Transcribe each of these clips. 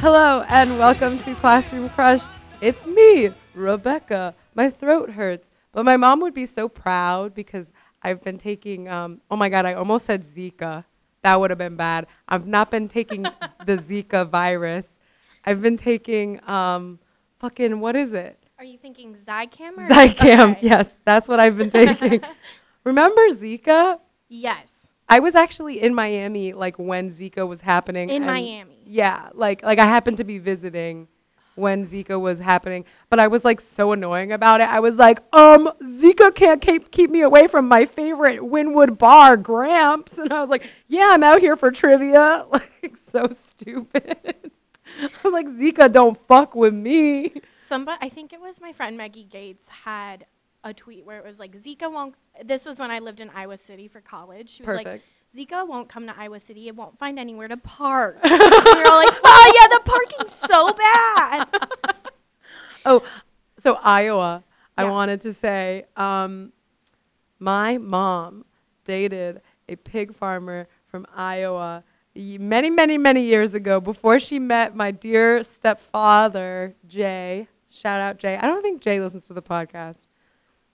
Hello and welcome to Classroom Crush. It's me, Rebecca. My throat hurts, but my mom would be so proud because I've been taking. Um, oh my God, I almost said Zika. That would have been bad. I've not been taking the Zika virus. I've been taking um, fucking what is it? Are you thinking Zicam or Zicam. Okay. Yes, that's what I've been taking. Remember Zika? Yes. I was actually in Miami like when Zika was happening. In Miami. Yeah, like like I happened to be visiting when Zika was happening, but I was like so annoying about it. I was like, um, Zika can't keep keep me away from my favorite Wynwood bar, Gramps, and I was like, yeah, I'm out here for trivia, like so stupid. I was like, Zika, don't fuck with me. Somebody, I think it was my friend Maggie Gates had a tweet where it was like Zika won't. This was when I lived in Iowa City for college. She was Perfect. like, Zika won't come to Iowa City. It won't find anywhere to park. We're all like, oh yeah, the parking's so bad. Oh, so Iowa. I wanted to say, um, my mom dated a pig farmer from Iowa many, many, many years ago before she met my dear stepfather, Jay. Shout out, Jay. I don't think Jay listens to the podcast.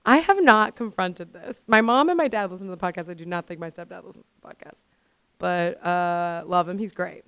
I have not confronted this. My mom and my dad listen to the podcast. I do not think my stepdad listens to the podcast, but uh, love him. He's great.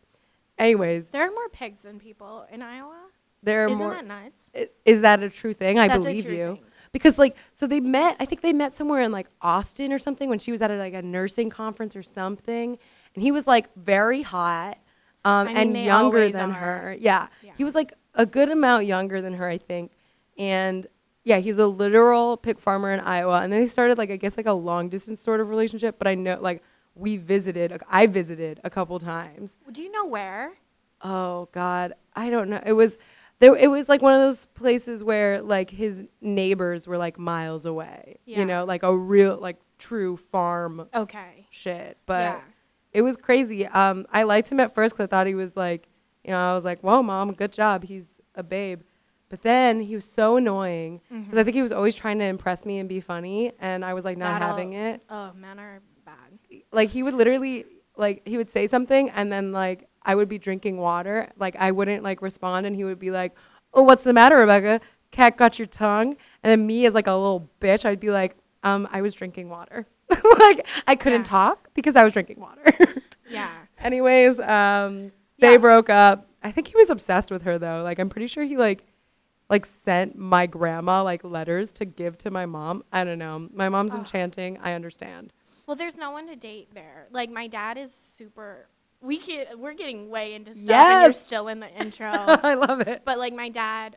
Anyways, there are more pigs than people in Iowa. there are more Isn't more. that nuts? I- Is that a true thing? I That's a believe true you. thing. Because like so they met I think they met somewhere in like Austin or something when she was at a, like a nursing conference or something and he was like very hot um, I mean, and they younger always than are. her. Yeah. Yeah. He was like a good amount younger than her I think. And yeah, he's a literal pig farmer in Iowa and then they started like I guess like a long distance sort of relationship, but I know like we visited like, I visited a couple times Do you know where? oh god i don't know it was there it was like one of those places where like his neighbors were like miles away Yeah. you know like a real like true farm Okay. shit but Yeah. it was crazy um i liked him at first because i thought he was like you know i was like whoa mom good job he's a babe but then he was so annoying because i think he was always trying to impress me and be funny and i was like not That'll- having it Oh, men are bad. like he would literally like he would say something and then like I would be drinking water. Like I wouldn't like respond and he would be like, "Oh, what's the matter, Rebecca? Cat got your tongue?" And then me as like a little bitch, I'd be like, "Um, I was drinking water." like I couldn't Yeah. talk because I was drinking water. Yeah. Anyways, um they Yeah. broke up. I think he was obsessed with her though. Like I'm pretty sure he like like sent my grandma like letters to give to my mom. I don't know. My mom's Ugh. enchanting. I understand. Well, there's no one to date there. Like my dad is super. We get we're getting way into stuff, and you're still in the intro. I love it. but like my dad,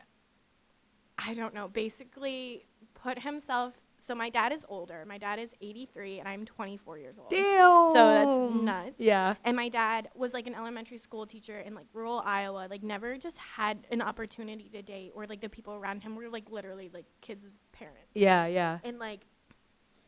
I don't know. Basically, put himself. So my dad is older. My dad is 83, and I'm 24 years old. Damn. So that's nuts. Yeah. And my dad was like an elementary school teacher in like rural Iowa. Like never just had an opportunity to date, or like the people around him were like literally like kids' parents. Yeah, yeah. And like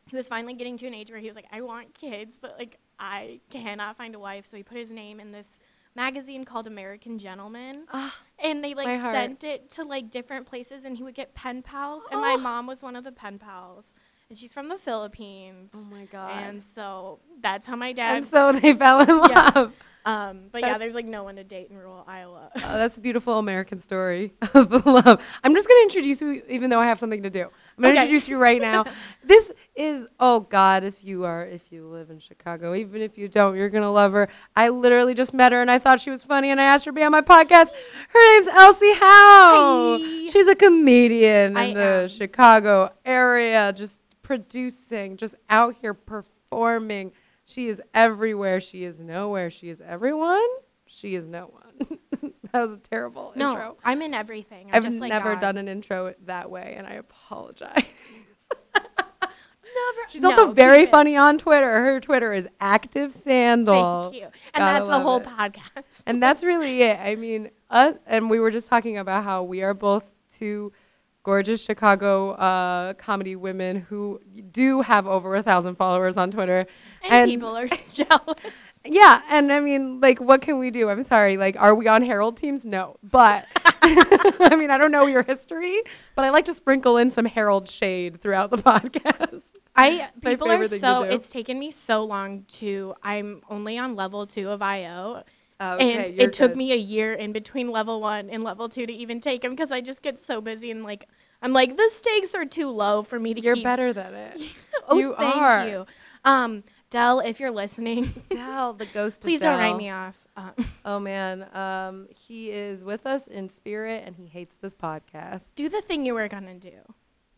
he was finally getting to an age where he was like, I want kids, but like I cannot find a wife. So he put his name in this magazine called American Gentleman. Ah. And they like sent it to like different places and he would get pen pals. And my mom was one of the pen pals. And she's from the Philippines. oh my god. And so that's how my dad And so they fell in Yeah. Um but yeah, there's like no one to date in rural Iowa. Oh, that's a beautiful American story of love. I'm just going to introduce you, even though I have something to do. I'm going to Okay. introduce you right now. this is, oh God, if you are, if you live in Chicago, even if you don't, you're going to love her. I literally just met her and I thought she was funny and I asked her to be on my podcast. Her name's Elsie Howe. Hi. She's a comedian I in the am. Chicago area, just producing, just out here performing. She is everywhere. She is nowhere. She is everyone. She is no one. that was a terrible no, intro. I'm in everything. Just like never God. done an intro that way, and I apologize. Never. She's also very funny on Twitter. Her Twitter is active sandal. Thank you. And Gotta that's the whole it. podcast. And that's really it. I mean, us, and we were just talking about how we are both two gorgeous Chicago uh, comedy women who do have over a thousand followers on Twitter. and, people are jealous. Yeah, and I mean, like, what can we do? I'm sorry. Like, are we on Harold teams? No, but I mean, I don't know your history, but I like to sprinkle in some Harold shade throughout the podcast. I people are favorite thing to so it's taken me so long to I'm only on level 2 of IO Oh, okay, and you're it took good. me a year in between level one and level two to even take them because I just get so busy and like I'm like the stakes are too low for me to You're keep. better than it. oh, you thank are. you. Um, Del, if you're listening, Del, the ghost. please don't write me off. Uh, Oh man, um, he is with us in spirit, and he hates this podcast. do the thing you were gonna do.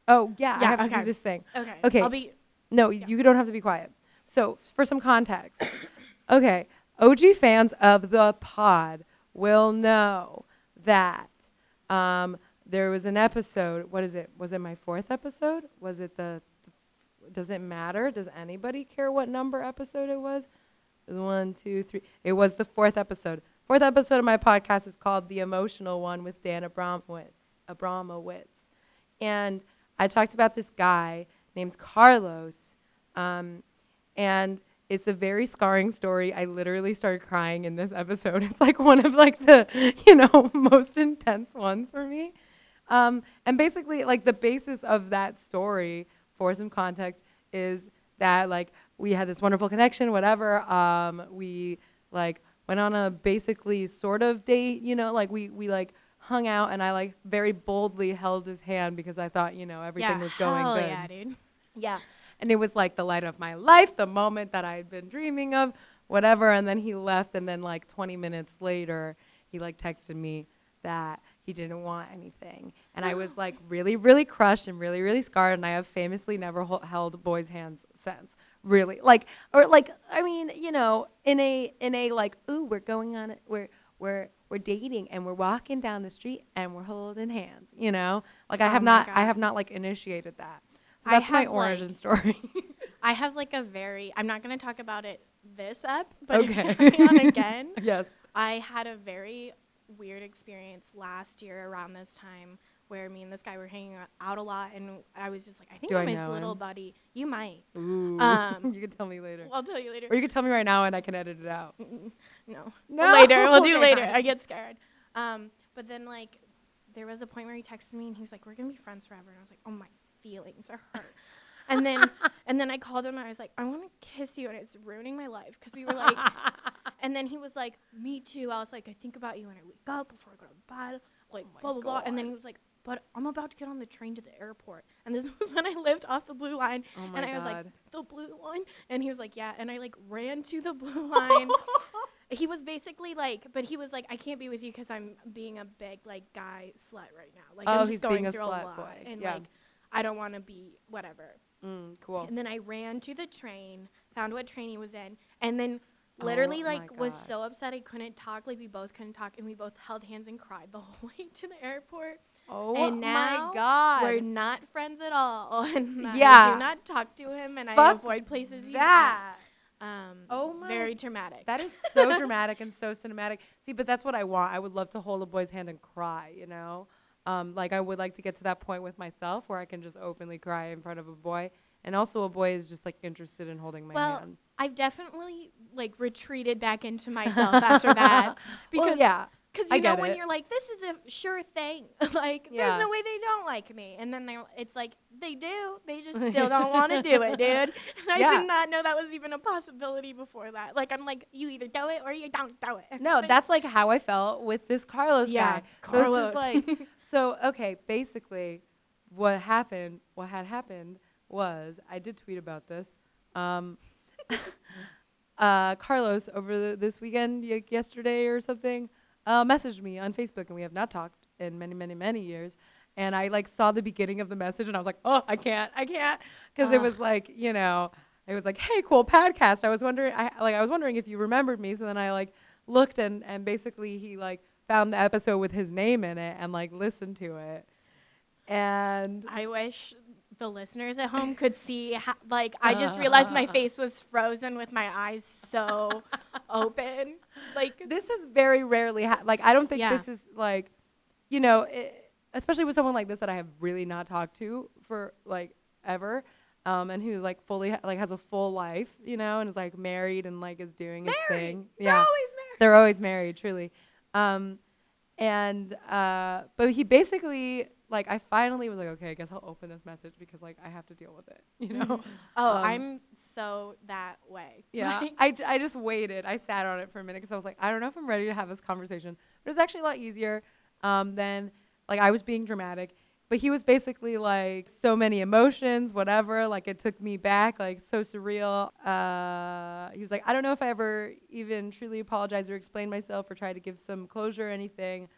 Oh yeah, I Yeah, have to do this thing. Okay. Okay. I'll be. No, you don't have to be quiet. So, for some context, okay, OG fans of the pod will know that um, there was an episode. What is it? Was it my fourth episode? Was it the? Does it matter? Does anybody care what number episode it was? It was one, two, three. It was the fourth episode. Fourth episode of my podcast is called The Emotional One with Dan Abramowitz. Abramowitz. And I talked about this guy named Carlos. Um, and it's a very scarring story. I literally started crying in this episode. It's like one of like the, you know, most intense ones for me. Um, and basically, like the basis of that story, for some context, is that like we had this wonderful connection, whatever. Um, we like went on a basically sort of date, you know, like we we like hung out, and I like very boldly held his hand because I thought, you know, everything yeah, was going hell good. yeah, dude. Yeah. And it was like the light of my life, the moment that I had been dreaming of, whatever. And then he left. And then, like 20 minutes later, he like texted me that he didn't want anything. And I was like really, really crushed and really, really scarred. And I have famously never held boys' hands since. Really. Like, or like, I mean, you know, in a, in a like, ooh, we're going on it. We're, we're, we're dating and we're walking down the street and we're holding hands, you know? Like I Oh have not, I have not like initiated that. So that's my have, like- origin story. I have like a very. I'm not gonna talk about it this up, but Okay. on again, yes. I had a very weird experience last year around this time where me and this guy were hanging out a lot, and I was just like, I think I'm his little him? buddy. You might. Ooh. Um, you can tell me later. Well, I'll tell you later. or you can tell me right now and I can edit it out. Mm-mm. No. No. Later. We'll do Okay, later. fine. I get scared. Um, but then like there was a point where he texted me and he was like, We're gonna be friends forever and I was like, Oh my feelings are hurt. and then and then I called him and I was like, I wanna kiss you and it's ruining my life because we were like and then he was like, Me too. I was like, I think about you when I wake up before I go to bed, oh like Oh blah blah blah. And then he was like, But I'm about to get on the train to the airport. And this was when I lived off the blue line Oh and I was like, the blue line? And he was like, yeah. And I like ran to the blue line. he was basically like, but he was like, I can't be with you because I'm being a big like guy slut right now. Like Oh, I'm just he's going a through slut a lot, boy. and Yeah. like I don't want to be whatever. Mm, cool. And then I ran to the train, found what train he was in, and then literally Oh like was so upset I couldn't talk. Like we both couldn't talk, and we both held hands and cried the whole way to the airport. Oh and now my god. We're not friends at all, and yeah, I do not talk to him, and I avoid places that. Um, Oh my- Very traumatic. That is so dramatic and so cinematic. See, but that's what I want. I would love to hold a boy's hand and cry, you know? Um, like I would like to get to that point with myself where I can just openly cry in front of a boy. And also a boy is just like interested in holding my well, hand. I've definitely like retreated back into myself after that because well, yeah. Cause I you know when it. you're like, this is a sure thing. like, Yeah. there's no way they don't like me, and then they, it's like they do. They just still don't want to do it, dude. And I Yeah. did not know that was even a possibility before that. Like, I'm like, you either do it or you don't do it. No, Like, that's like how I felt with this Carlos Yeah, guy. So this Carlos. is like so okay, basically what happened what had happened was I did tweet about this. Um uh Carlos over the, this weekend y- yesterday or something uh messaged me on Facebook and we have not talked in many many many years and I like saw the beginning of the message and I was like, "Oh, I can't. I can't." Cuz it was like, you know, it was like, "Hey, cool podcast." I was wondering I like I was wondering if you remembered me. So then I like looked and and basically he like found the episode with his name in it and like listened to it. And I wish the listeners at home could see. How, like, I just realized my face was frozen with my eyes so open. Like, this is very rarely ha- like I don't think Yeah. this is like you know, it, especially with someone like this that I have really not talked to for like ever. Um, and who like fully ha- like has a full life, you know, and is like married and like is doing his thing. They're always married. they're always married truly um and uh but he basically like I finally was like, okay, I guess I'll open this message because like I have to deal with it, you know. Oh, Um, I'm so that way. Yeah, Like- I, just waited. I sat on it for a minute because I was like, I don't know if I'm ready to have this conversation. But it was actually a lot easier um, than like I was being dramatic. But he was basically like so many emotions, whatever. Like it took me back, like so surreal. Uh, he was like, I don't know if I ever even truly apologized or explained myself or tried to give some closure or anything.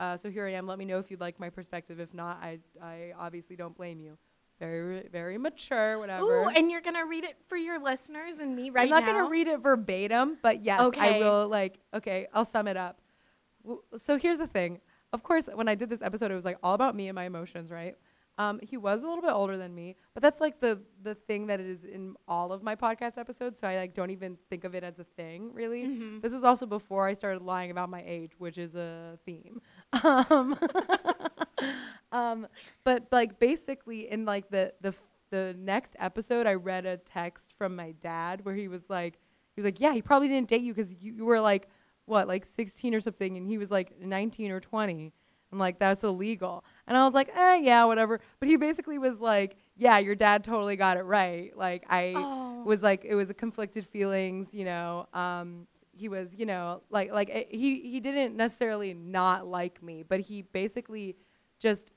Uh, so here I am. Let me know if you'd like my perspective. If not, I I obviously don't blame you. Very very mature, whatever. Ooh, and you're gonna read it for your listeners and me right now. I'm not now. gonna read it verbatim, but yes, I will. Like, okay, I'll sum it up. So here's the thing. Of course, when I did this episode, it was like all about me and my emotions, right? Um, he was a little bit older than me, but that's like the the thing that it is in all of my podcast episodes. So I like don't even think of it as a thing, really. Mhm. This was also before I started lying about my age, which is a theme. Um, um, but like basically in like the the the next episode, I read a text from my dad where he was like, he was like, yeah, he probably didn't date you because you, you were like what like 16 or something, and he was like 19 or 20. And like that's illegal. And I was like, eh, yeah, whatever. But he basically was like, yeah, your dad totally got it right. Like I Oh. was like it was a conflicted feelings you know um he was you know like like eh, he he didn't necessarily not like me but he basically just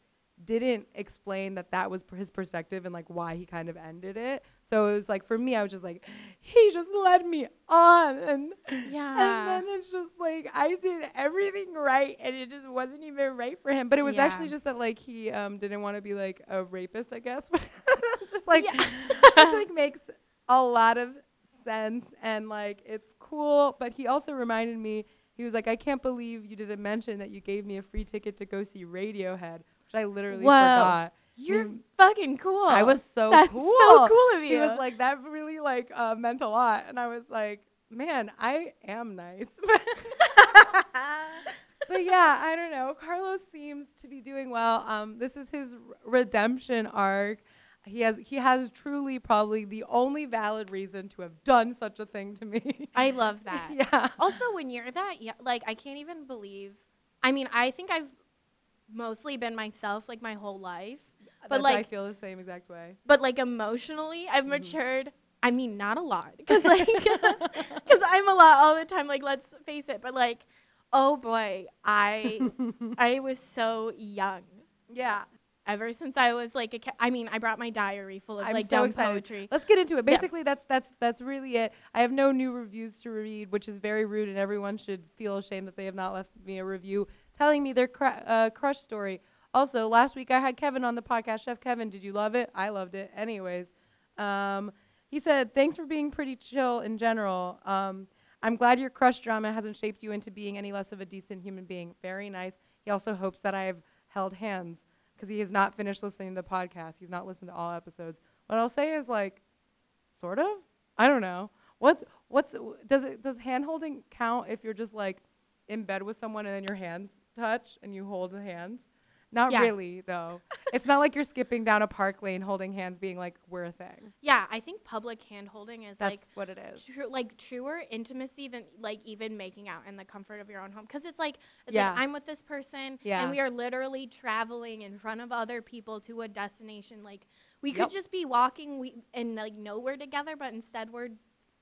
didn't explain that that was his perspective and like why he kind of ended it so it was like for me i was just like he just led me on and Yeah. and then it's just like I did everything right, and it just wasn't even right for him. But it was actually just that like he um didn't want to be like a rapist, I guess. Just like Yeah. which like makes a lot of sense, and like it's cool. But he also reminded me. He was like, I can't believe you didn't mention that you gave me a free ticket to go see Radiohead, which I literally Whoa. forgot. You're Mm. fucking cool. I was so That's cool. so cool of you. He was like, that really like uh, meant a lot, and I was like, man, I am nice. but yeah, I don't know. Carlos seems to be doing well. Um, this is his r- redemption arc. He has he has truly probably the only valid reason to have done such a thing to me. I love that. yeah. Also, when you're that, yeah, like I can't even believe. I mean, I think I've mostly been myself like my whole life, but That's- I feel the same exact way. but like emotionally, I've Mhm. matured. I mean, not a lot, because like, because I'm a lot all the time. Like, let's face it. But like, oh boy, I I was so young. yeah. Ever since I was like a, ca- I mean, I brought my diary full of I'm like so dumb excited. poetry. Let's get into it. Yeah. Basically, that's that's that's really it. I have no new reviews to read, which is very rude, and everyone should feel ashamed that they have not left me a review telling me their cr- uh, crush story. Also, last week I had Kevin on the podcast. Chef Kevin, did you love it? I loved it. Anyways, um, he said, "Thanks for being pretty chill in general. Um, I'm glad your crush drama hasn't shaped you into being any less of a decent human being. Very nice. He also hopes that I have held hands." Because he has not finished listening to the podcast. He's not listened to all episodes. What I'll say is like, sort of. I don't know. What's what's does it does hand holding count if you're just like in bed with someone and then your hands touch and you hold the hands? Not Yeah. really though. it's not like you're skipping down a park lane holding hands, being like we're a thing. yeah, I think public hand holding is That's like what it is. true, like truer intimacy than like even making out in the comfort of your own home because it's like it's Yeah. like i'm with this person Yeah. and we are literally traveling in front of other people to a destination like we Yep. could just be walking we and like nowhere together but instead we're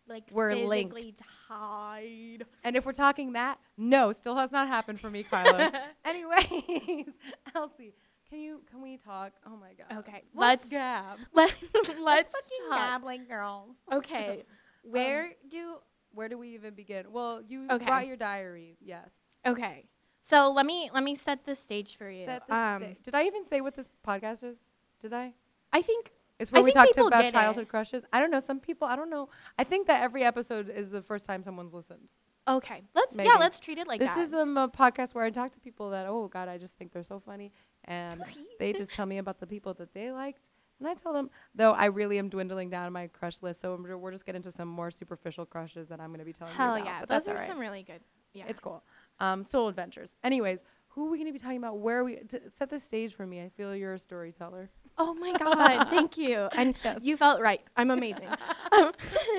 like We're physically tied And if we're talking that, no, still has not happened for me, Carlos. Anyways, Elsie, can you can we talk? Oh my god. okay Let's, gab. let's gab. let, let's fucking talk. gab like girls. okay where do Where do we even begin? Well, you Okay. brought your diary. Yes. okay so let me let me set the stage for you Set the um sta- Did I even say what this podcast is? Did I? i think It's where I we think talked people about get it. childhood crushes. I don't know. Some people, I don't know. I think that every episode is the first time someone's listened. okay let's yeah Maybe. let's treat it like this that is um, a podcast where I talk to people that, oh God, I just think they're so funny, and they just tell me about the people that they liked, and I tell them. Though I really am dwindling down my crush list, so we're, we're just getting into some more superficial crushes that I'm going to be telling Hell you about. yeah, but those that's are all right. some really good. Yeah, It's cool. Um, still adventures. Anyways, who are we going to be talking about? Where are we? T- set the stage for me. I feel you're a storyteller. Oh my god, thank you. And Yes. you felt right. I'm amazing. um,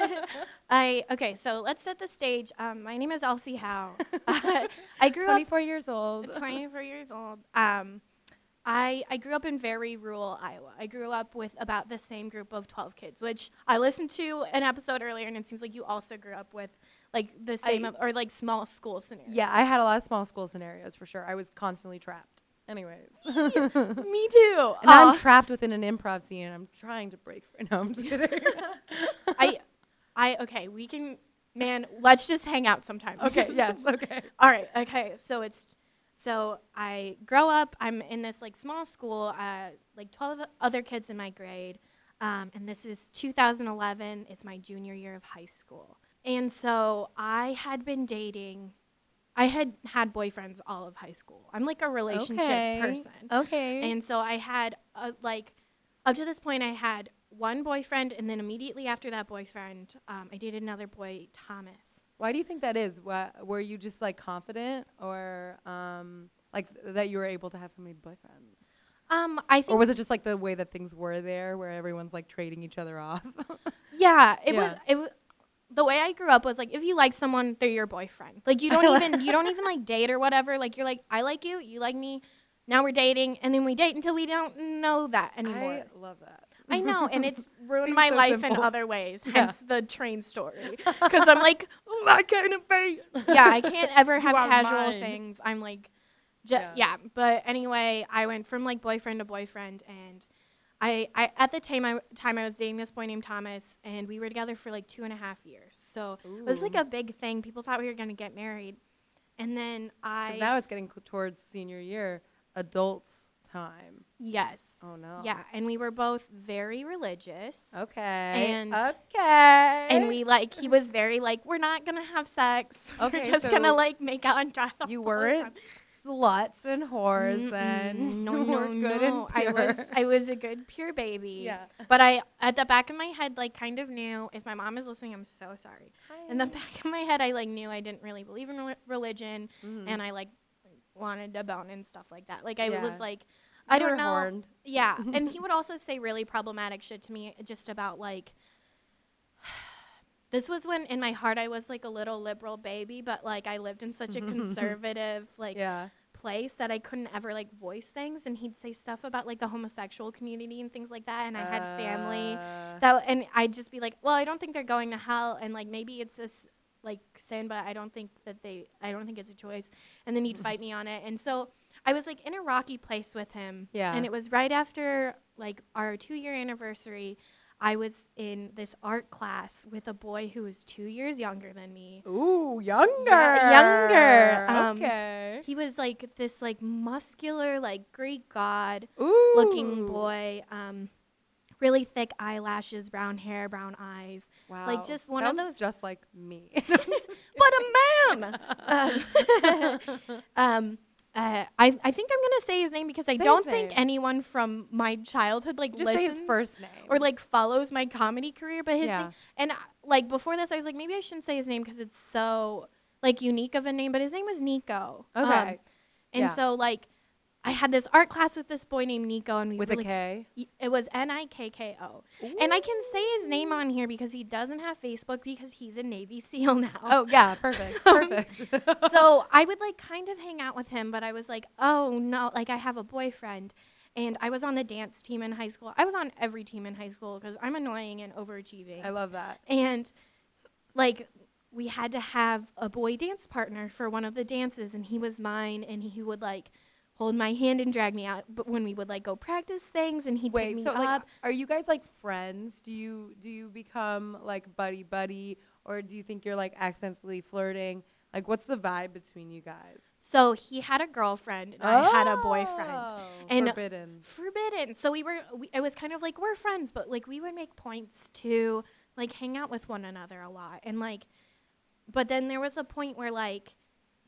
I okay, so let's set the stage. Um, my name is Elsie Howe. I grew up 24 years old. 24 years old. Um, I, I grew up in very rural Iowa. I grew up with about the same group of 12 kids, which I listened to an episode earlier, and it seems like you also grew up with like the same I- of- or like small school scenarios. Yeah, I had a lot of small school scenarios for sure. I was constantly trapped. Anyways. me too. And now I'm trapped within an improv scene and I'm trying to break free. No, I'm just kidding. I, I okay. We can, man. Let's just hang out sometime. okay, yes, okay. All right. Okay. So it's so I grow up. I'm in this like small school. Uh, like 12 other kids in my grade, um, and this is 2011. It's my junior year of high school, and so I had been dating. I had had boyfriends all of high school. I'm like a relationship Okay. person. Okay. And so I had uh, like up to this point I had one boyfriend and then immediately after that boyfriend um, I dated another boy Thomas. Why do you think that is? Wha were you just like confident or um, like th- that you were able to have so many boyfriends? Um I think Or was it just like the way that things were there where everyone's like trading each other off? yeah, it was Yeah. it was the way I grew up was like if you like someone they're your boyfriend. Like you don't even you don't even like date or whatever. Like you're like I like you, you like me. Now we're dating and then we date until we don't know that anymore. I love that. I know, and it's ruined my so life in other ways. Yeah. Hence the train story, because I'm like, oh, I can't be. Yeah, I can't ever have casual mine. things. I'm like, ju- Yeah. yeah. But anyway, I went from like boyfriend to boyfriend, and I, I at the time I time I was dating this boy named Thomas, and we were together for like two and a half years. So it was like a big thing. People thought we were gonna get married, and then I now it's getting towards senior year, adults time. yes. Oh no. Yeah, and we were both very religious. Okay. And- okay. and we like he was very like we're not gonna have sex Okay, we're just gonna like make out and drive you weren't time." Sluts and whores Mm-mm, then. no no good no i was i was a good pure baby Yeah. but i at the back of my head like kind of knew if my mom is listening i'm so sorry Hi. in the back of my head i like knew i didn't really believe in rel- religion Mhm. and i like wanted to bone and stuff like that like i Yeah. was like i don't know horned. Yeah, and he would also say really problematic shit to me just about like this was when in my heart I was like a little liberal baby, but like I lived in such a conservative like yeah. place that I couldn't ever like voice things and he'd say stuff about like the homosexual community and things like that and I had family Uh, that and I'd just be like, "Well, I don't think they're going to hell and like maybe it's this like sin, but I don't think that they I don't think it's a choice." And then he'd fight me on it. And so I was like in a rocky place with him. Yeah. And it was right after like our 2-year anniversary. I was in this art class with a boy who was 2 years younger than me. Ooh, younger. younger, um, okay. He was like this like muscular like Greek god Ooh. looking boy. Um really thick eyelashes, brown hair, brown eyes. Wow. like, just one of those- just like me. But a man. um, um, uh, I I think I'm gonna say his name because I Say don't his think name. anyone from my childhood like just say his first name. or like follows my comedy career. But his Yeah. name, and uh, like before this, I was like maybe I shouldn't say his name because it's so like unique of a name. But his name was Nikko. Um, Okay. and Yeah. so like. I had this art class with this boy named Nikko, and we with really a K. It was N I K K O. And I can say his name on here because he doesn't have Facebook because he's a Navy SEAL now. Oh yeah, perfect, um, perfect. so I would like kind of hang out with him, but I was like, oh no, like I have a boyfriend. And I was on the dance team in high school. I was on every team in high school because I'm annoying and overachieving. I love that. and like we had to have a boy dance partner for one of the dances, and he was mine, and he would like hold my hand and drag me out. But when we would like go practice things, and he'd pick Wait, me so up. like, are you guys like friends? Do you do you become like buddy buddy, or do you think you're like accidentally flirting? Like, what's the vibe between you guys? So he had a girlfriend and I had a boyfriend. Oh, And- forbidden. Forbidden. So we were. We, it was kind of like we're friends, but like we would make points to like hang out with one another a lot, and like. But then there was a point where like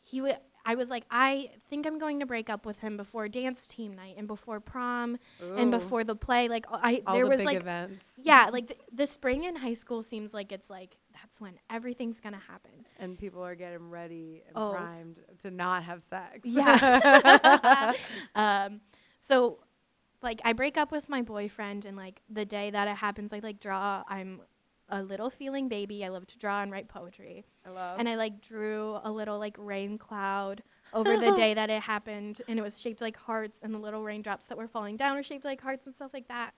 he would. I was like, I think I'm going to break up with him before dance team night and before prom and before the play. Like I, all there the was big like events. yeah, like the, the spring in high school seems like it's like that's when everything's gonna happen. and people are getting ready and Oh. primed to not have sex. Yeah. um, so like I break up with my boyfriend and like the day that it happens, I like draw. I'm a little feeling baby. I love to draw and write poetry, I love. and I like drew a little like rain cloud over the day that it happened, and it was shaped like hearts, and the little raindrops that were falling down were shaped like hearts and stuff like that.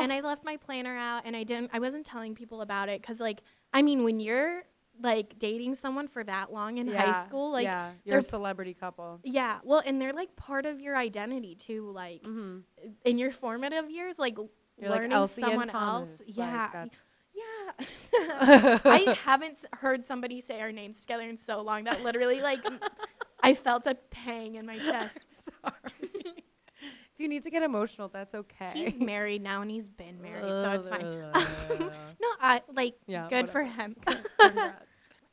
And I left my planner out, and I didn't. I wasn't telling people about it because, like, I mean, when you're like dating someone for that long in high school, like, yeah, you're a celebrity couple. yeah, well, and they're like part of your identity too. Like Mm-hmm. in your formative years, like You're learning and someone Thomas, else. like, yeah, yeah. I haven't heard somebody say our names together in so long that literally, like, I felt a pang in my chest. Sorry. if you need to get emotional, that's okay. He's married now, and he's been married, so it's fine. No, I like Yeah, good for him.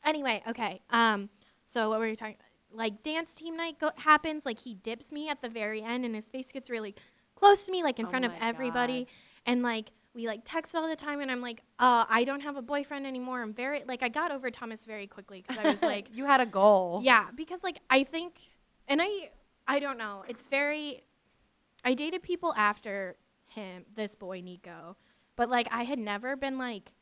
Anyway, okay. Um, so what were we talking? Like dance team night go- happens. Like he dips me at the very end, and his face gets really close to me, like in Oh front of everybody. God. And like we like text all the time, and I'm like, uh, I don't have a boyfriend anymore. I'm very like I got over Thomas very quickly because I was like, you had a goal. yeah, because like I think, and I I don't know. It's very. I dated people after him, this boy Nikko, but like I had never been like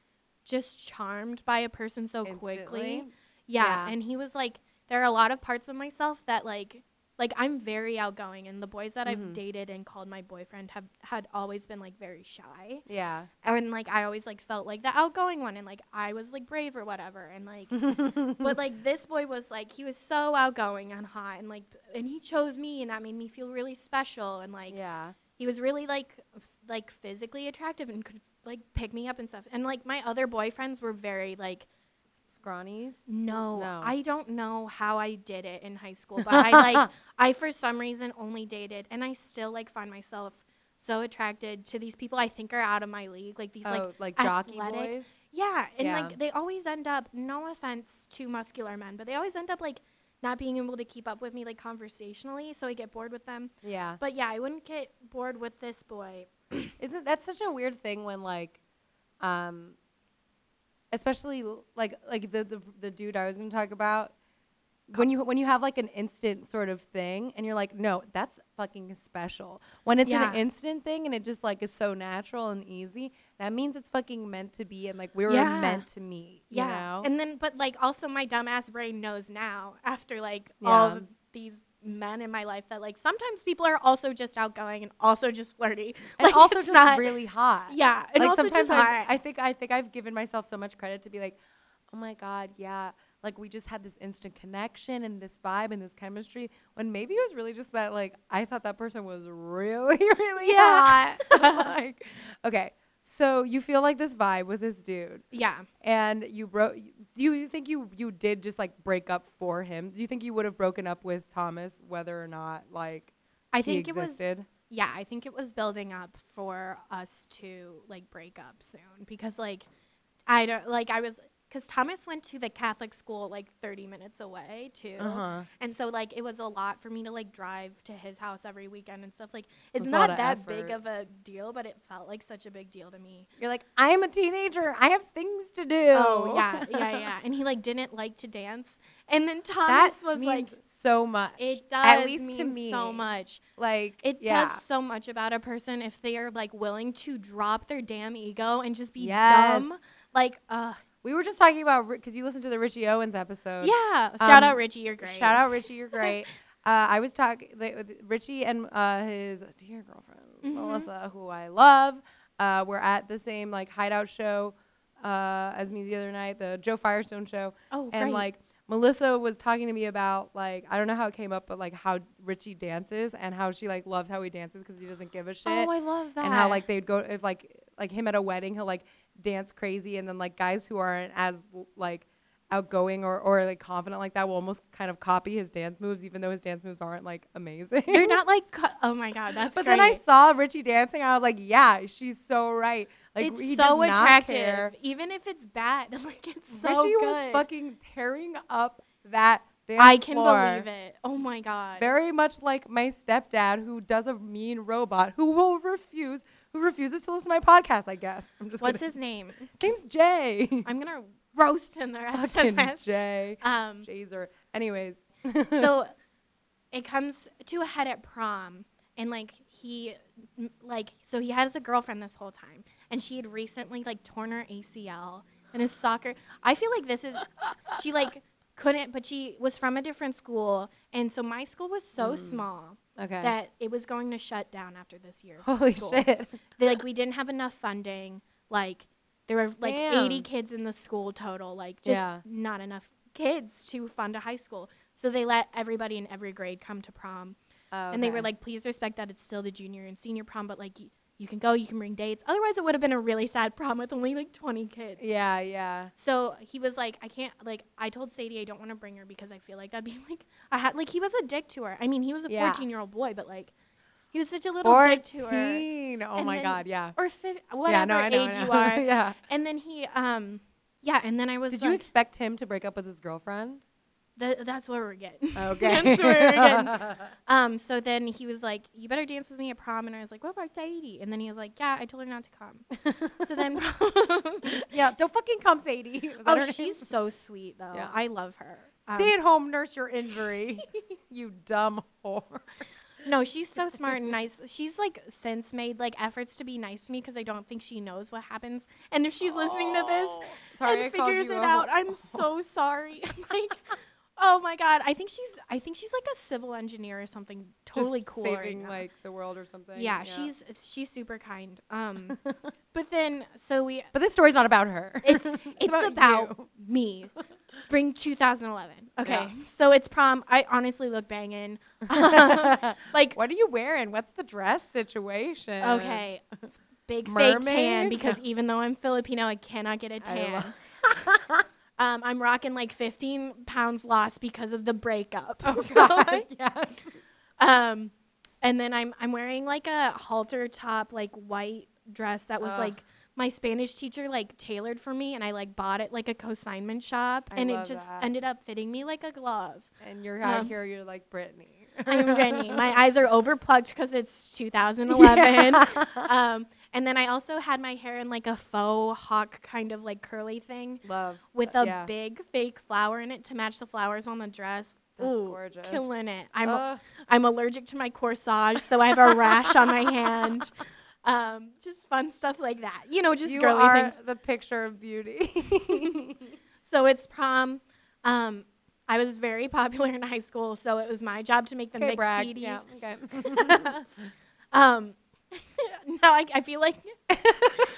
just charmed by a person so quickly. Yeah, Yeah. and he was like, there are a lot of parts of myself that like, like I'm very outgoing, and the boys that Mhm. I've dated and called my boyfriend have had always been like very shy, Yeah. and like I always like felt like the outgoing one, and like I was like brave or whatever, and like but like this boy was like he was so outgoing and hot and like and he chose me and that made me feel really special and like yeah. he was really like f- like physically attractive and could like pick me up and stuff and like my other boyfriends were very like Scrawnies. no, No. I don't know how I did it in high school but I like I for some reason only dated and I still like find myself so attracted to these people I think are out of my league like these like oh, like jockey athletic- boys. yeah, and Yeah. like they always end up. No offense to muscular men, but they always end up like not being able to keep up with me like conversationally, so I get bored with them. Yeah. But yeah, I wouldn't get bored with this boy. Isn't that such a weird thing when like, um, especially like like the the, the dude I was gonna talk about. When you when you have like an instant sort of thing and you're like no that's fucking special when it's Yeah. an instant thing and it just like is so natural and easy that means it's fucking meant to be and like we were Yeah. meant to meet you know and then but like also my dumbass brain knows now after like all of these men in my life that like sometimes people are also just outgoing and also just flirty and Like, also just not- really hot yeah and like also sometimes just I, hot. I think I think I've given myself so much credit to be like, oh my god, yeah, like we just had this instant connection and this vibe and this chemistry. When maybe it was really just that like I thought that person was really really Yeah. hot. like, okay, so you feel like this vibe with this dude, yeah and you broke. Do you think you you did just like break up for him? Do you think you would have broken up with Thomas whether or not like I think it was yeah, I think it was building up for us to like break up soon because like I don't like I was because Thomas went to the Catholic school like 30 minutes away too, Uh-huh. and so like it was a lot for me to like drive to his house every weekend and stuff. Like it's was not that big of a deal, but it felt like such a big deal to me. You're like I'm a teenager. I have things to do. Oh yeah, yeah, yeah. And he like didn't like to dance, and then that Thomas was means like. so much. It does At least mean to me. so much. Like It yeah. does so much about a person if they are like willing to drop their damn ego and just be Yes. dumb. Like, uh, We were just talking about because you listened to the Richie Owens episode. yeah. Shout Um, out Richie, you're great. Shout out Richie, you're great. uh, I was talking Richie and uh, his dear girlfriend Mhm. Melissa, who I love. Uh, were at the same like hideout show uh, as me the other night, the Joe Firestone show, Oh, and great. like Melissa was talking to me about like I don't know how it came up, but like how Richie dances and how she like loves how he dances because he doesn't give a shit. oh, I love that. and how like they'd go if like like him at a wedding he'll like dance crazy and then like guys who aren't as like outgoing or, or like confident like that will almost kind of copy his dance moves even though his dance moves aren't like amazing they're not like, cu- oh my god, that's but great. then i saw richie dancing i was like yeah she's so right like it's he so does not attractive, care. even if it's bad. Like it's so richie good. was fucking tearing up that dance I can floor. believe it. Oh my god. very much like my stepdad who does a mean robot who will refuse who refuses to listen to my podcast i guess i'm just What's his name? His name's Jay. I'm gonna roast him the rest Fucking of this. Jay. Um, Jazer. Anyways. so it comes to a head at prom and like he like so he has a girlfriend this whole time and she had recently like torn her acl in his soccer i feel like this is she like couldn't, but she was from a different school, and so my school was so small Okay. that it was going to shut down after this year. Holy school. shit. They, like we didn't have enough funding. Like there were like Damn. 80 kids in the school total. Like just Yeah. not enough kids to fund a high school. So they let everybody in every grade come to prom, oh, and they were like, "Please respect that it's still the junior and senior prom, but like." Y- you can go, you can bring dates. Otherwise, it would have been a really sad prom with only like 20 kids. Yeah, yeah. So he was like, I can't, like, I told Sadie I don't want to bring her because I feel like that'd be like, I had, like, he was a dick to her. I mean, he was a Yeah. 14 year old boy, but like, he was such a little dick to her. 14. Oh And my then- god, yeah. Or fif- whatever yeah, no, I know, age I know. you are. yeah. And then he, um, yeah, and then I was Did like, you expect him to break up with his girlfriend? Th- that's where we're getting. Okay. that's where we're getting. Um, so then he was like, "You better dance with me at prom," and I was like, "What about Sadie?" And then he was like, "Yeah, I told her not to come." so then, yeah, don't fucking come, Sadie. Oh, her name? she's so sweet though. Yeah. I love her. Um, Stay at home, nurse your injury. you dumb whore. no, she's so smart and nice. She's like since made like efforts to be nice to me because I don't think she knows what happens. And if she's listening to this Sorry, I and called figures it out. I'm so sorry. like, oh my god, I think she's I think she's like a civil engineer or something. Totally Just cool. right saving now. like the world or something. yeah, she's she's super kind. Um, but then so we But this story's not about her. it's it's about about, me. Spring 2011. Okay, Yeah. so it's prom. I honestly look banging. like what are you wearing? What's the dress situation? okay, big fake tan because even though I'm Filipino, I cannot get a tan. Um, I'm rocking like 15 pounds lost because of the breakup. Oh god. yes. um, and then I'm I'm wearing like a halter top, like white dress that was Ugh. like my Spanish teacher like tailored for me, and I like bought it like a consignment shop, I and it just that. ended up fitting me like a glove. And you're out Um, here, you're like Brittany. I'm ready. My eyes are overplugged because it's 2011. Um, and then I also had my hair in like a faux hawk kind of like curly thing Love. with a yeah. big fake flower in it to match the flowers on the dress. That's Ooh, gorgeous. Killing it. I'm Ugh. I'm allergic to my corsage, so I have a rash on my hand. Um, just fun stuff like that. You know, just you girly are things. the picture of beauty. So it's prom. Um, I was very popular in high school, so it was my job to make them brag. CDs. Yeah. Okay. Um, now I, I feel like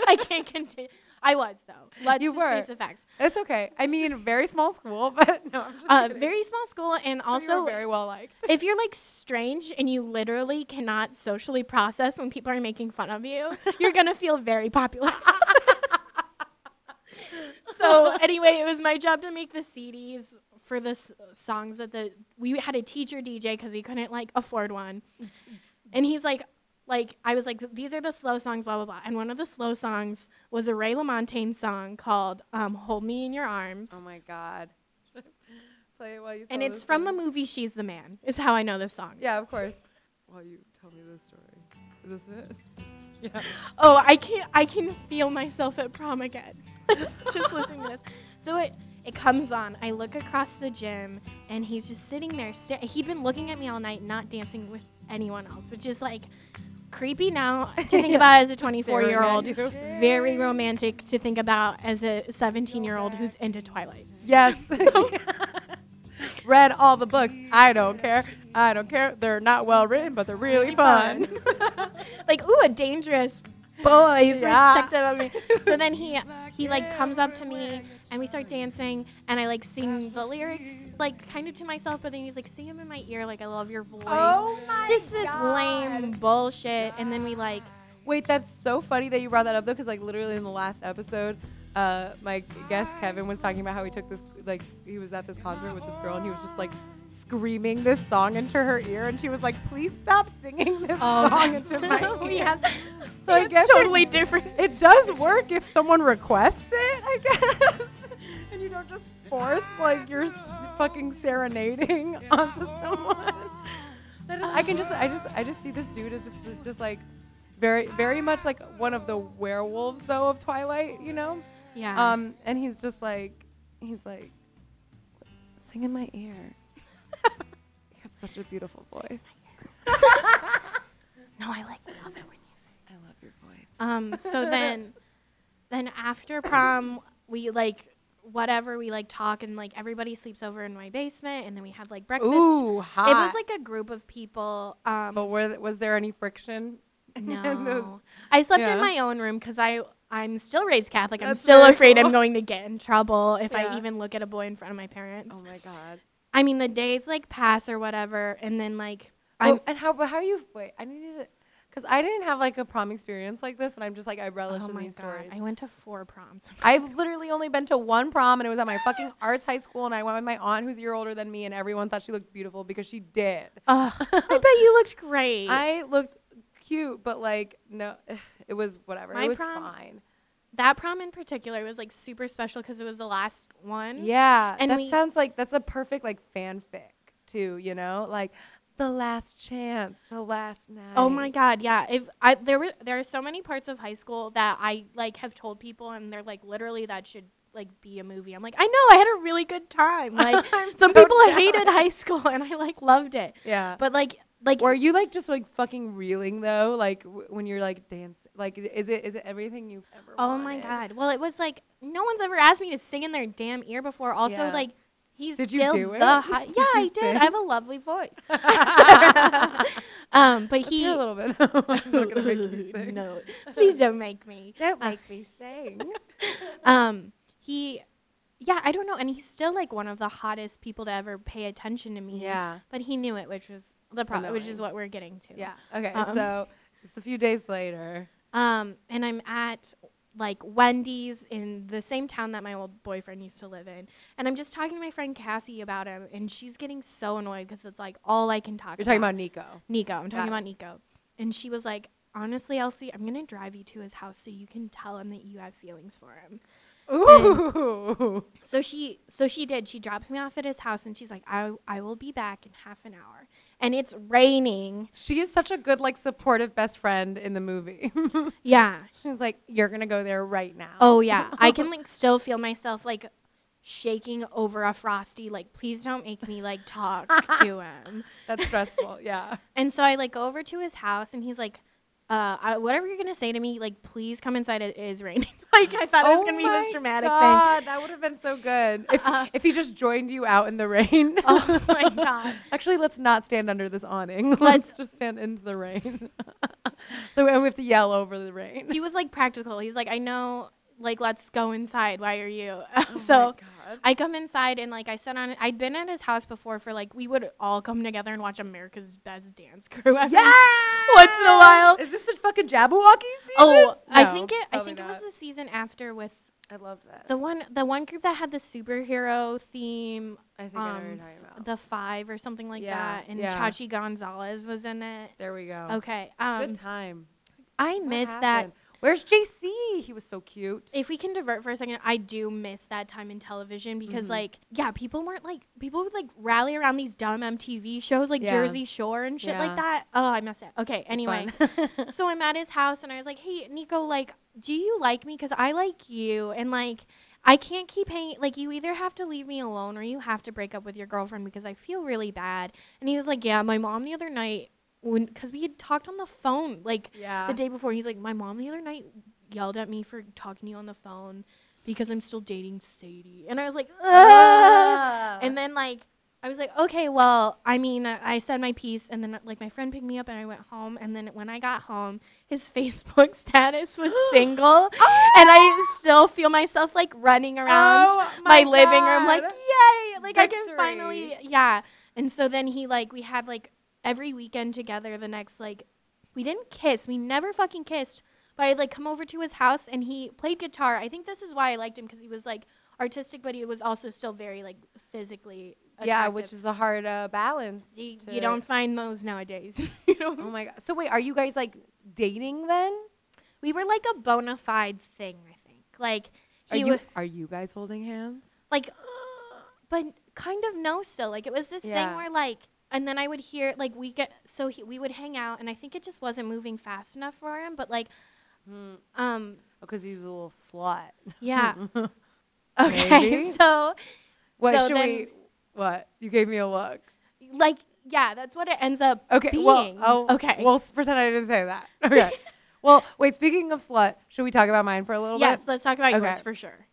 I can't continue. I was though. Let's You just were. face the facts. it's okay. I mean, very small school, but no, I'm just Uh, kidding. very small school, and So also very well liked. if you're like strange and you literally cannot socially process when people are making fun of you, you're gonna feel very popular. so anyway, it was my job to make the CDs for the s- songs that the we had a teacher DJ because we couldn't like afford one, and he's like. Like I was like, these are the slow songs, blah blah blah. And one of the slow songs was a Ray LaMontagne song called um, "Hold Me in Your Arms," Oh my god. Play it while you. and it's from the movie "She's the Man." Is how I know this song. Yeah, of course. While you tell me this story. Is this it? Yeah. Oh, I can I can feel myself at prom again. just listening to this. So it it comes on. I look across the gym, and he's just sitting there. Sta- he'd been looking at me all night, not dancing with anyone else, which is like creepy now to think about as a 24 year old. Staring at you. Very romantic to think about as a 17 year old who's into Twilight. Yes. Read all the books. I don't care. I don't care. They're not well written, but they're really fun. like, ooh, a dangerous boy. He's Yeah. protective of me. So then he he like comes up to me and we start dancing and I like sing the lyrics like kind of to myself, but then he's like, sing them in my ear, like I love your voice. Oh my this is lame bullshit. And then we like Wait, that's so funny that you brought that up though, because like literally in the last episode, uh, my guest Kevin was talking about how he took this like he was at this concert with this girl and he was just like screaming this song into her ear and she was like, "Please stop singing this song into my ear." have So I guess it- totally different. It does work if someone requests it, I guess, and you don't just force like you're fucking serenading onto someone. I can just, I just, I just see this dude as just, just like very, very much like one of the werewolves though of Twilight, you know. Yeah. Um, and he's just like, he's like, sing in my ear. You have such a beautiful voice. no, I like love it when you say. I love your voice. Um, so then, then after prom, we like whatever we like talk and like everybody sleeps over in my basement and then we have like breakfast. Ooh, hot. It was like a group of people. Um, But were, th- was there any friction? no, those- I slept yeah. in my own room because I I'm still raised Catholic. I'm still afraid cool. I'm going to get in trouble if Yeah. I even look at a boy in front of my parents. Oh my god. I mean, the days like pass or whatever, and then like Oh, I'm and how? But how are you? Wait, I needed to, because I didn't have like a prom experience like this, and I'm just like I relish oh in my these god, stories. I went to four proms. I've literally only been to one prom, and it was at my fucking arts high school, and I went with my aunt, who's a year older than me, and everyone thought she looked beautiful because she did. Ugh, I bet you looked great. I looked cute, but like no, it was whatever. My it was prom- fine. That prom in particular was like super special because it was the last one. Yeah, And that we- sounds like that's a perfect like fanfic too. You know, like the last chance, the last night. Oh my god, yeah. If I there were there are so many parts of high school that I like have told people and they're like literally that should like be a movie. I'm like, I know, I had a really good time. Like some so people hated high school and I like loved it. Yeah. But like like Were you like just like fucking reeling though? Like w- when you're like dance, like is it is it everything you've ever? Oh my god. Well, it was like no one's ever asked me to sing in their damn ear before. Also, Yeah. like he's Did you still do it? the high. Yeah, I did. sing? I have a lovely voice. um, but Let's he. a little bit. I'm not gonna make you sing. no, please don't make me. Don't Uh, make me sing. Um, he. Yeah, I don't know, and he's still like one of the hottest people to ever pay attention to me. yeah. but he knew it, which was the problem, which is what we're getting to. Yeah. Okay. Um, so it's a few days later. Um, and I'm at like Wendy's in the same town that my old boyfriend used to live in. And I'm just talking to my friend Cassie about him, and she's getting so annoyed because it's like all I can talk You're talking about. about Nikko. Nikko. I'm talking it. about Nikko. And she was like, honestly, Elsie, I'm going to drive you to his house so you can tell him that you have feelings for him. Ooh. So she so she did. She drops me off at his house and she's like, I, I will be back in half an hour. And it's raining. she is such a good like supportive best friend in the movie. Yeah. She's like, you're gonna go there right now. Oh yeah, I can like still feel myself like shaking over a frosty. Like, please don't make me like talk to him. That's stressful. Yeah. And so I like go over to his house, and he's like, uh, I, "Whatever you're gonna say to me, like, please come inside. It is raining." Like, I thought it was gonna be this my dramatic thing. Oh, God, That would have been so good if Uh, if he just joined you out in the rain. Oh my god. Actually, let's not stand under this awning. Let's, Let's- just stand into the rain. so we have to yell over the rain. He was like practical. He's like, "I know." Like, let's go inside. Why are you? Oh so God. I come inside and like I said on I'd been at his house before for like we would all come together and watch America's Best Dance Crew every yeah. once in a while. Is this the fucking Jabbawockeez season? Oh, I think it. I think it was the season after with I loved that. the one the one group that had the superhero theme. I think I know what Um, you're talking about. the five or something like Yeah, that, and yeah. Chachi Gonzales was in it. there we go. Okay, um, Good time. I miss that. Where's JC? He was so cute. If we can divert for a second, I do miss that time in television because, Mhm. like, yeah, people weren't like people would like rally around these dumb MTV shows like Yeah. Jersey Shore and shit Yeah. like that. Oh, I miss it. Okay, anyway, so I'm at his house and I was like, "Hey, Nikko, like, do you like me? Cause I like you, and like, I can't keep hanging. Like, you either have to leave me alone or you have to break up with your girlfriend because I feel really bad." And he was like, "Yeah, my mom the other night when because we had talked on the phone like yeah. the day before. He's like, my mom the other night yelled at me for talking to you on the phone because I'm still dating Sadie, and I was like, Ugh. Ah. And then like I was like, okay, well, I mean, I I said my piece, and then like my friend picked me up, and I went home. And then when I got home, his Facebook status was single, and I still feel myself like running around Oh my, living room, like yay, like I can finally, yeah. And so then he like we had like every weekend together. The next like we didn't kiss, we never fucking kissed. But I'd like come over to his house and he played guitar. I think this is why I liked him because he was like artistic, but he was also still very like physically. yeah, which is a hard uh, balance. you, you don't find those nowadays. you know? Oh my god. So wait, are you guys like dating then? We were like a bona fide thing. I think like Are you would are you guys holding hands? like, but kind of no. Still, like it was this Yeah. thing where like. And then I would hear like we get so he, we would hang out and I think it just wasn't moving fast enough for him but like Hmm. um Because he was a little slut. yeah okay Maybe. so What so should then we? What you gave me a look. like yeah that's what it ends up Okay. being Well, oh, okay We'll pretend I didn't say that. Okay. well, wait. Speaking of slut, should we talk about mine for a little yes bit? Yes. Let's talk about yours for sure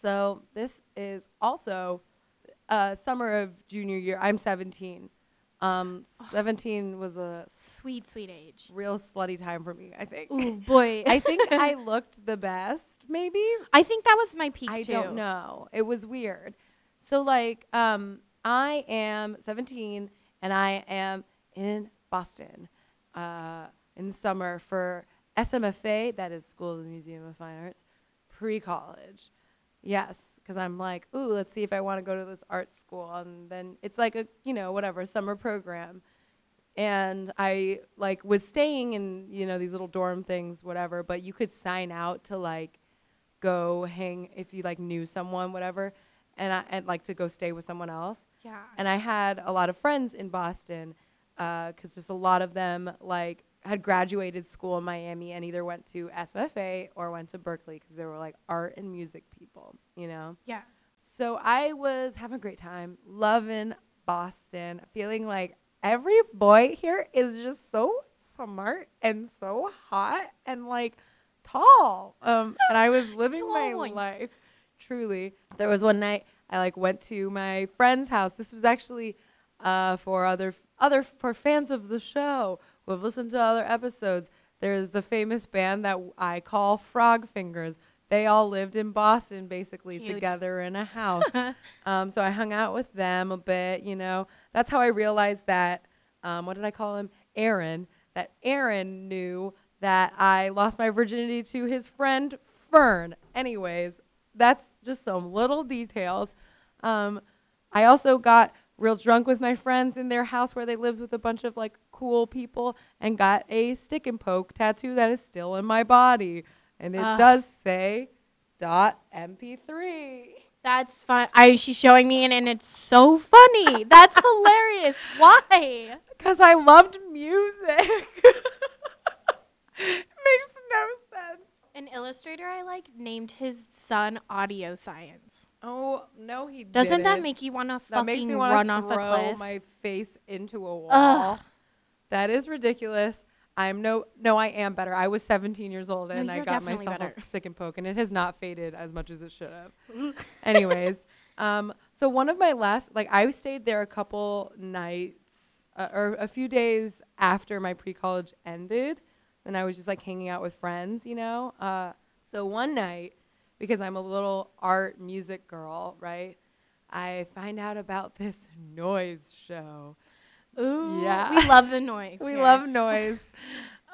So this is also uh, summer of junior year. I'm 17. Um, 17 was a Sweet, sweet age. real slutty time for me. I think. Ooh, boy. I think I looked the best. Maybe I think that was my peak I too. don't know. It was weird. So like, um, I am 17 and I am in Boston, uh, in the summer for SMFA. That is School of the Museum of Fine Arts, pre-college. Yes, because I'm like, ooh, let's see if I want to go to this art school, and then it's like a, you know, whatever summer program. And I like was staying in, you know, these little dorm things, whatever. But you could sign out to like go hang if you like knew someone, whatever, and I and like to go stay with someone else. Yeah. And I had a lot of friends in Boston uh, because just a lot of them like had graduated school in Miami and either went to SFA or went to Berklee because they were like art and music people, you know. yeah. So I was having a great time, loving Boston, feeling like every boy here is just so smart and so hot and like tall. Um, and I was living my always. life truly. There was one night I like went to my friend's house. This was actually uh, for other other for fans of the show who have listened to other episodes. There's the famous band that I call Frog Fingers. They all lived in Boston, basically Cute. together in a house. um, so I hung out with them a bit. You know, that's how I realized that. Um, what did I call him? Aaron. That Aaron knew that I lost my virginity to his friend Fern. Anyways, that's just some little details. Um, I also got real drunk with my friends in their house where they lived with a bunch of like cool people and got a stick and poke tattoo that is still in my body. And it Ugh. does say dot mp3. That's fun. I she's showing me and, and it's so funny. That's hilarious. Why? Because I loved music. it makes no sense. An illustrator I like named his son Audio Science. Oh, no, he Doesn't that didn't. make you want to That fucking me want run off a throw cliff? my face into a wall. Ugh. That is ridiculous. I'm no no I am better. I was 17 years old No, and I got myself better. a stick and poke and it has not faded as much as it should have. Anyways, um so one of my last like I stayed there a couple nights uh, or a few days after my pre-college ended and I was just like hanging out with friends, you know? Uh so one night because I'm a little art music girl, right? I find out about this noise show. Ooh, Yeah. we love the noise. We love noise.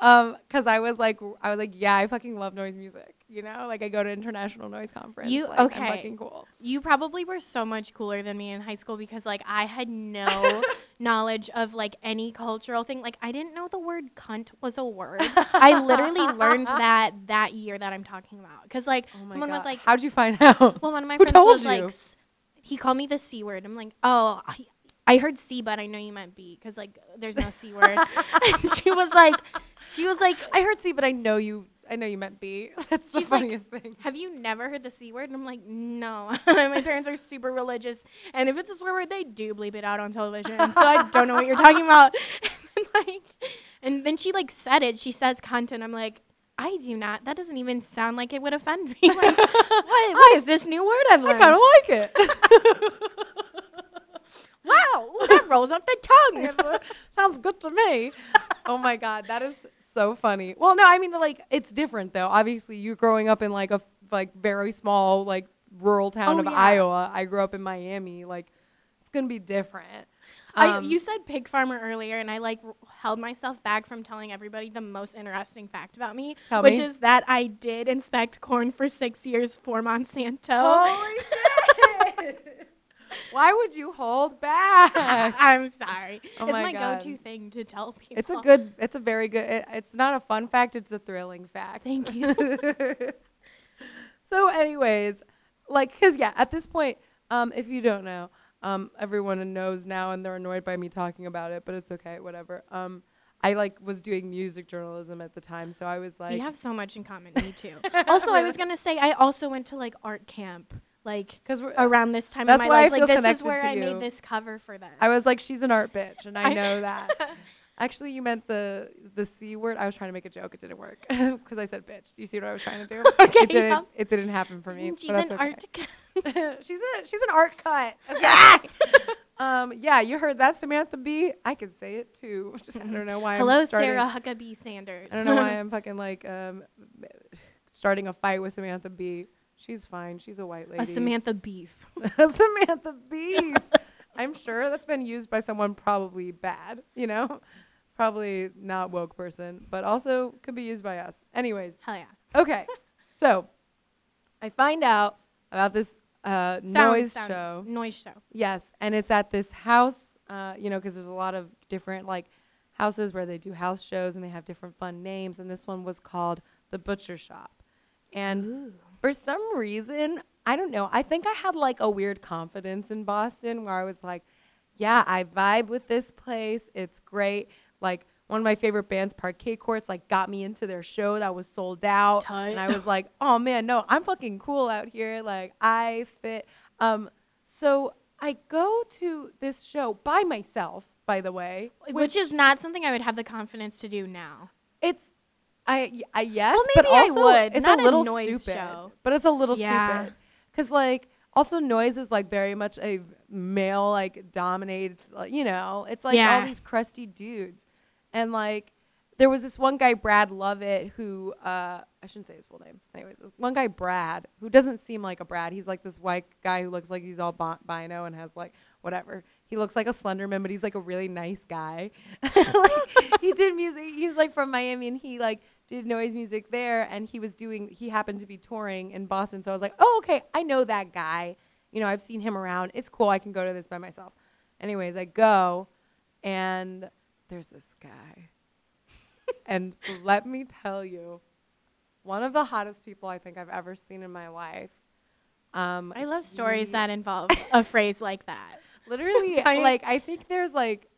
Um, cause I was like, I was like, yeah, I fucking love noise music. You know, like I go to international noise conference. You- like, I'm okay. fucking cool. You probably were so much cooler than me in high school because like I had no knowledge of like any cultural thing. Like I didn't know the word cunt was a word. I literally learned that that year that I'm talking about. Cuz like Oh someone was like how'd you find out? well one of my Who friends was like you? s- he called me the c word. I'm like, "Oh, I, I heard c but I know you meant b cuz like there's no c word." and she was like she was like I heard C, but I know you. I know you meant B. That's the She's like, funniest thing. have you never heard the C word? And I'm like, no. My parents are super religious. And if it's a swear word, they do bleep it out on television. So I don't know what you're talking about. And, like, and then she like said it. She says cunt. And I'm like, I do not. That doesn't even sound like it would offend me. Like, what, what is this new word I've learned? I kind of like it. Wow. ooh, that rolls off the tongue. Sounds good to me. oh my god, that is so funny. Well, no, I mean like it's different though. Obviously, you're growing up in like a like very small like rural town Oh, of yeah. Iowa. I grew up in Miami. Like it's gonna be different. I, Um, you said pig farmer earlier, and I like r- held myself back from telling everybody the most interesting fact about me, which me. is that I did inspect corn for six years for Monsanto. Holy shit! Why would you hold back? I'm sorry. Oh it's my my, go-to thing to tell people. It's a good. It's a very good. It, it's not a fun fact. It's a thrilling fact. Thank you. so, anyways, like, cause yeah, at this point, um, if you don't know, um, everyone knows now, and they're annoyed by me talking about it, but it's okay, whatever. Um, I like was doing music journalism at the time, so I was like, we have so much in common. Me too. also, I was gonna say I also went to like art camp, like because we're. around this time That's in my why I life. feel Like this is where to I you. made this cover for this. I was like, she's an art bitch, and I I- know that. Actually, you meant the the c word. I was trying to make a joke. It didn't work because I said bitch. Do you see what I was trying to do? Okay, It didn't. yeah. It didn't happen for me. She's but that's an okay. art. she's a she's an art cut. Okay. um, yeah, you heard that, Samantha Bee. I could say it too. Just I don't know why. Hello, Sarah Huckabee Sanders. I don't know why I'm fucking like um, starting a fight with Samantha Bee. She's fine. She's a white lady. a Samantha Beef. Samantha Beef. I'm sure that's been used by someone probably bad, you know? Probably not woke person, but also could be used by us. Anyways, Hell yeah. okay. so I find out about this uh, Sound- noise sound- show. Noise show. Yes, and it's at this house, uh, you know, because there's a lot of different like houses where they do house shows and they have different fun names. And this one was called the Butcher Shop. And for some reason, I don't know. I think I had like a weird confidence in Boston where I was like, yeah, I vibe with this place. It's great. Like one of my favorite bands, Parquet Courts, like got me into their show that was sold out. Tight. And I was like, oh man, no, I'm fucking cool out here. Like I fit. Um, so I go to this show by myself, by the way. Which, is not something I would have the confidence to do now. It's I, I yes, Well, but maybe I also would. it's Not a a little noise stupid. show. But it's a little Yeah. stupid because like also noise is like very much a male like dominated. Like, you know, it's like all these crusty dudes, and like there was this one guy Brad Lovett who uh, I shouldn't say his full name. Anyways, this one guy Brad who doesn't seem like a Brad. He's like this white guy who looks like he's all bino and has like whatever. He looks like a Slenderman, but he's like a really nice guy. like, he did music. He's like from Miami, and he like did noise music there. And he was doing. He happened to be touring in Boston, so I was like, oh okay, I know that guy. You know, I've seen him around. It's cool. I can go to this by myself. Anyways, I go, and there's this guy. and let me tell you, one of the hottest people I think I've ever seen in my life. Um, I love stories that involve a phrase like that. literally like I think there's like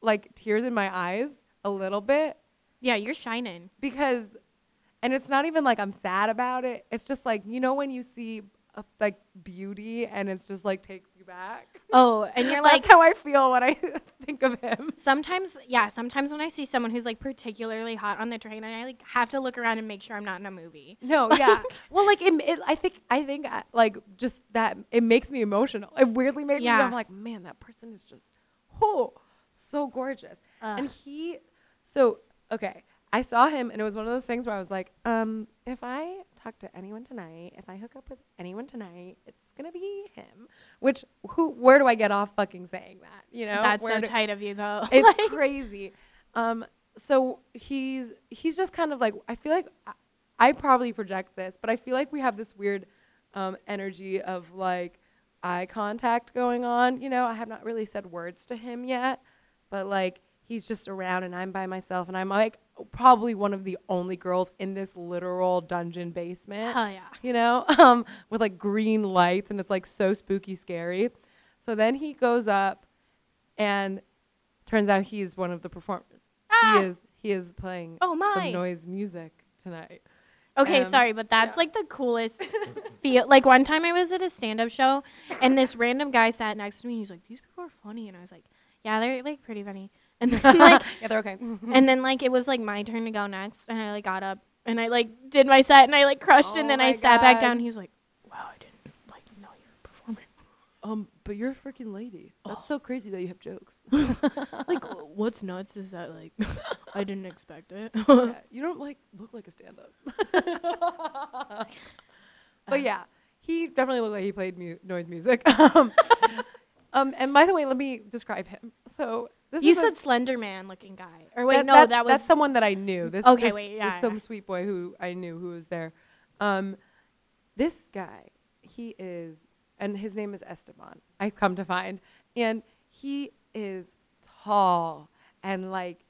like tears in my eyes a little bit Yeah, you're shining. because and it's not even like I'm sad about it. It's just like you know when you see a, like beauty and it's just like takes you back. Oh, and you're like, That's how I feel when I think of him. sometimes, yeah, sometimes when I see someone who's like particularly hot on the train, and I like have to look around and make sure I'm not in a movie. No, yeah. well, like it, it, I think I think uh, like just that it makes me emotional. It weirdly makes me. Yeah. I'm like, man, that person is just oh so gorgeous. And he, so okay, I saw him, and it was one of those things where I was like, um, if I talk to anyone tonight, if I hook up with anyone tonight, it's gonna be him. Which who? Where do I get off fucking saying that? You know, That's Where so do- tight of you, though. it's Like- crazy. Um, so he's he's just kind of like I feel like I, I probably project this, but I feel like we have this weird um, energy of like eye contact going on. You know, I have not really said words to him yet, but like he's just around and I'm by myself and I'm like probably one of the only girls in this literal dungeon basement Hell yeah. you know, um, with like green lights, and it's like so spooky, scary. So then he goes up, and turns out he's one of the performers. Ah! He is he is playing Oh, my. some noise music tonight. Okay, Um, sorry, but that's yeah. like the coolest feel. Like one time I was at a stand-up show, and this random guy sat next to me. and He's like, "These people are funny," and I was like, "Yeah, they're like pretty funny." And then like, yeah, they're okay. and then like it was like my turn to go next, and I like got up and I like did my set, and I like crushed, Oh and then I sat back God. down. He was like, "Wow, I didn't like know you were performing." um, but you're a freaking lady. That's so crazy that you have jokes. like, what's nuts is that like I didn't expect it. yeah, you don't like look like a stand-up. but yeah, he definitely looked like he played mu- noise music. um, um, and by the way, let me describe him. So this you said Slender Man looking guy, or wait, That- no, that- that was that's someone that I knew. This Okay, is wait, this yeah, some sweet boy who I knew who was there. Um, this guy, he is, and his name is Esteban. I've come to find, and he is tall and like,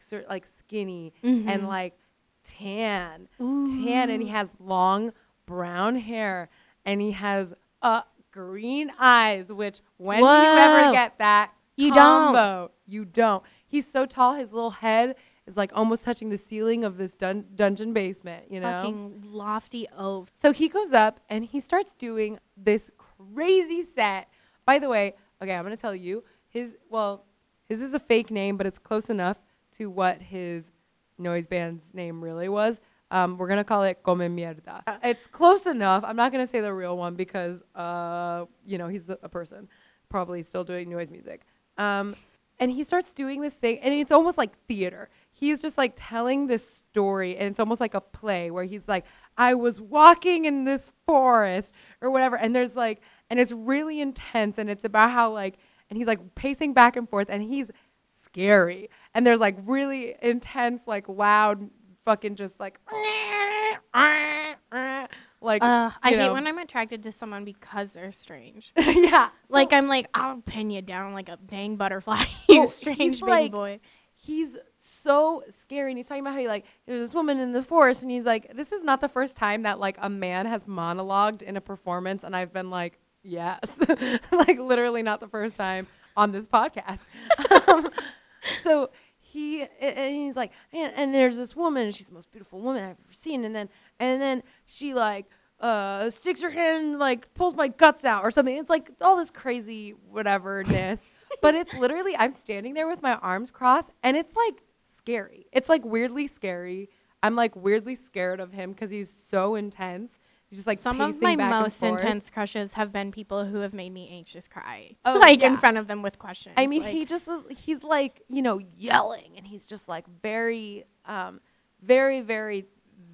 sort like skinny Mm-hmm. and like tan, tan, and he has long brown hair, and he has uh green eyes. Which when do you ever get that? You don't. You don't. He's so tall. His little head is like almost touching the ceiling of this dun- dungeon basement. You know. fucking lofty oaf. So he goes up and he starts doing this crazy set. By the way, okay, I'm gonna tell you his. Well, his is a fake name, but it's close enough to what his noise band's name really was. Um, we're gonna call it Come Mierda. It's close enough. I'm not gonna say the real one because, uh, you know, he's a, a person, probably still doing noise music. Um, and he starts doing this thing, and it's almost like theater. He's just like telling this story, and it's almost like a play where he's like, I was walking in this forest or whatever, and there's like, and it's really intense, and it's about how like, and he's like pacing back and forth, and he's scary, and there's like really intense, like loud, fucking just like, like, Uh, I you hate when I'm attracted to someone because they're strange. yeah, Like I'm like I'll pin you down like a dang butterfly, Oh, you he's strange baby like- boy. he's so scary and he's talking about how he like there's this woman in the forest and he's like this is not the first time that like a man has monologued in a performance and i've been like yes like literally not the first time on this podcast um, so he and he's like and, and there's this woman she's the most beautiful woman i've ever seen and then and then she like uh sticks her hand and like pulls my guts out or something it's like all this crazy whateverness but it's literally I'm standing there with my arms crossed and it's like scary. It's like weirdly scary. I'm like weirdly scared of him because he's so intense. He's just like Some of my most intense crushes have been people who have made me anxious cry. Oh, like in front of them with questions. I mean, like, he just he's like you know yelling and he's just like very, um, very very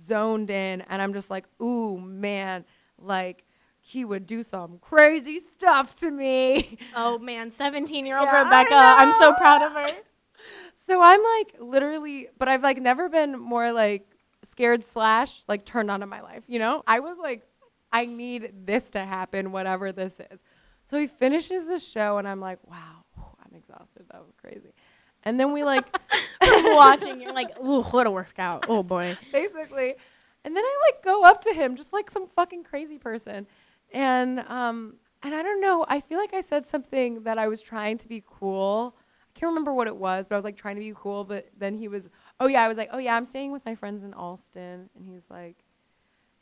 zoned in, and I'm just like, ooh man, like he would do some crazy stuff to me. Oh man, 17 year old Yeah, Rebecca. I'm so proud of her. So I'm like literally, but I've like never been more like scared slash like turned on in my life. You know, I was like, I need this to happen, whatever this is. So he finishes the show, and I'm like, wow, I'm exhausted. That was crazy. And then we like watching. You're like, ooh, what a workout. Oh boy. basically, and then I like go up to him just like some fucking crazy person, and um and I don't know. I feel like I said something that I was trying to be cool. I can't remember what it was, but I was like trying to be cool. But then he was, oh yeah, I was like, oh yeah, I'm staying with my friends in Allston, and he's like.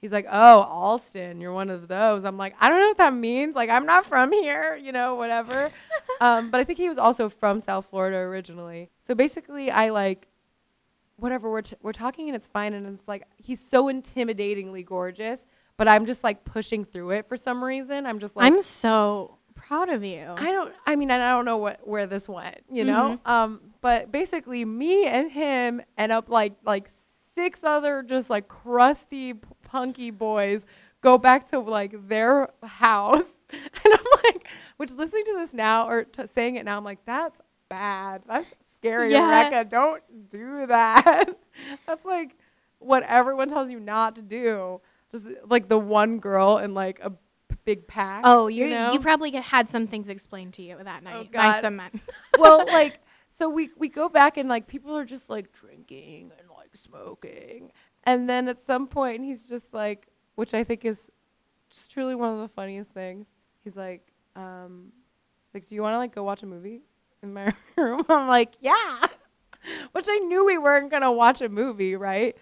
He's like, oh, Allston, you're one of those. I'm like, I don't know what that means. Like, I'm not from here, you know, whatever. um, but I think he was also from South Florida originally. So basically, I like whatever we're t- we're talking and it's fine and it's like he's so intimidatingly gorgeous but i'm just like pushing through it for some reason i'm just like I'm so proud of you. i don't i mean i don't know what where this went you know? Um but basically me and him end up like like six other just like crusty punky boys go back to like their house. And i'm like which listening to this now or t- saying it now i'm like that's bad. That's scary Yeah. rebecca. Don't do that. That's like what everyone tells you not to do. Just like the one girl in like a big pack oh, you you, probably had some things explained to you that night by God. some men. well, like, so we we go back and like people are just like drinking and like smoking, and then at some point he's just like, which I think is just truly one of the funniest things. He's like, um, like, do you want to like go watch a movie in my room? I'm like, yeah, which I knew we weren't gonna watch a movie, right?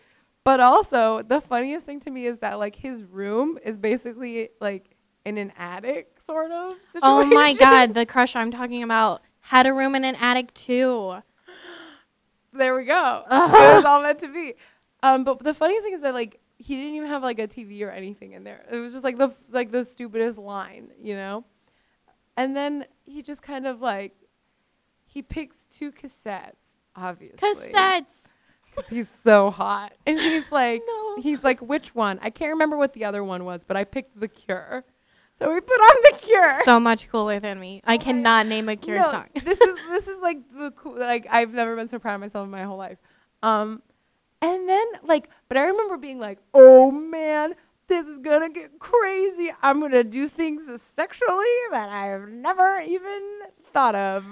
But also the funniest thing to me is that like his room is basically like in an attic sort of situation. oh my god, the crush I'm talking about had a room in an attic too. there we go. It was all meant to be. Um, but the funniest thing is that like he didn't even have like a TV or anything in there. It was just like the like the stupidest line, you know. And then he just kind of like he picks two cassettes, obviously. Cassettes. Cause he's so hot, and he's like, No. he's like, which one? I can't remember what the other one was, but I picked The Cure. So we put on The Cure. So much cooler than me. I cannot name a Cure No, song. this is this is like the cool like I've never been so proud of myself in my whole life. Um and then like but I remember being like, "Oh man, this is to get crazy. I'm to do things sexually that I've never even thought of."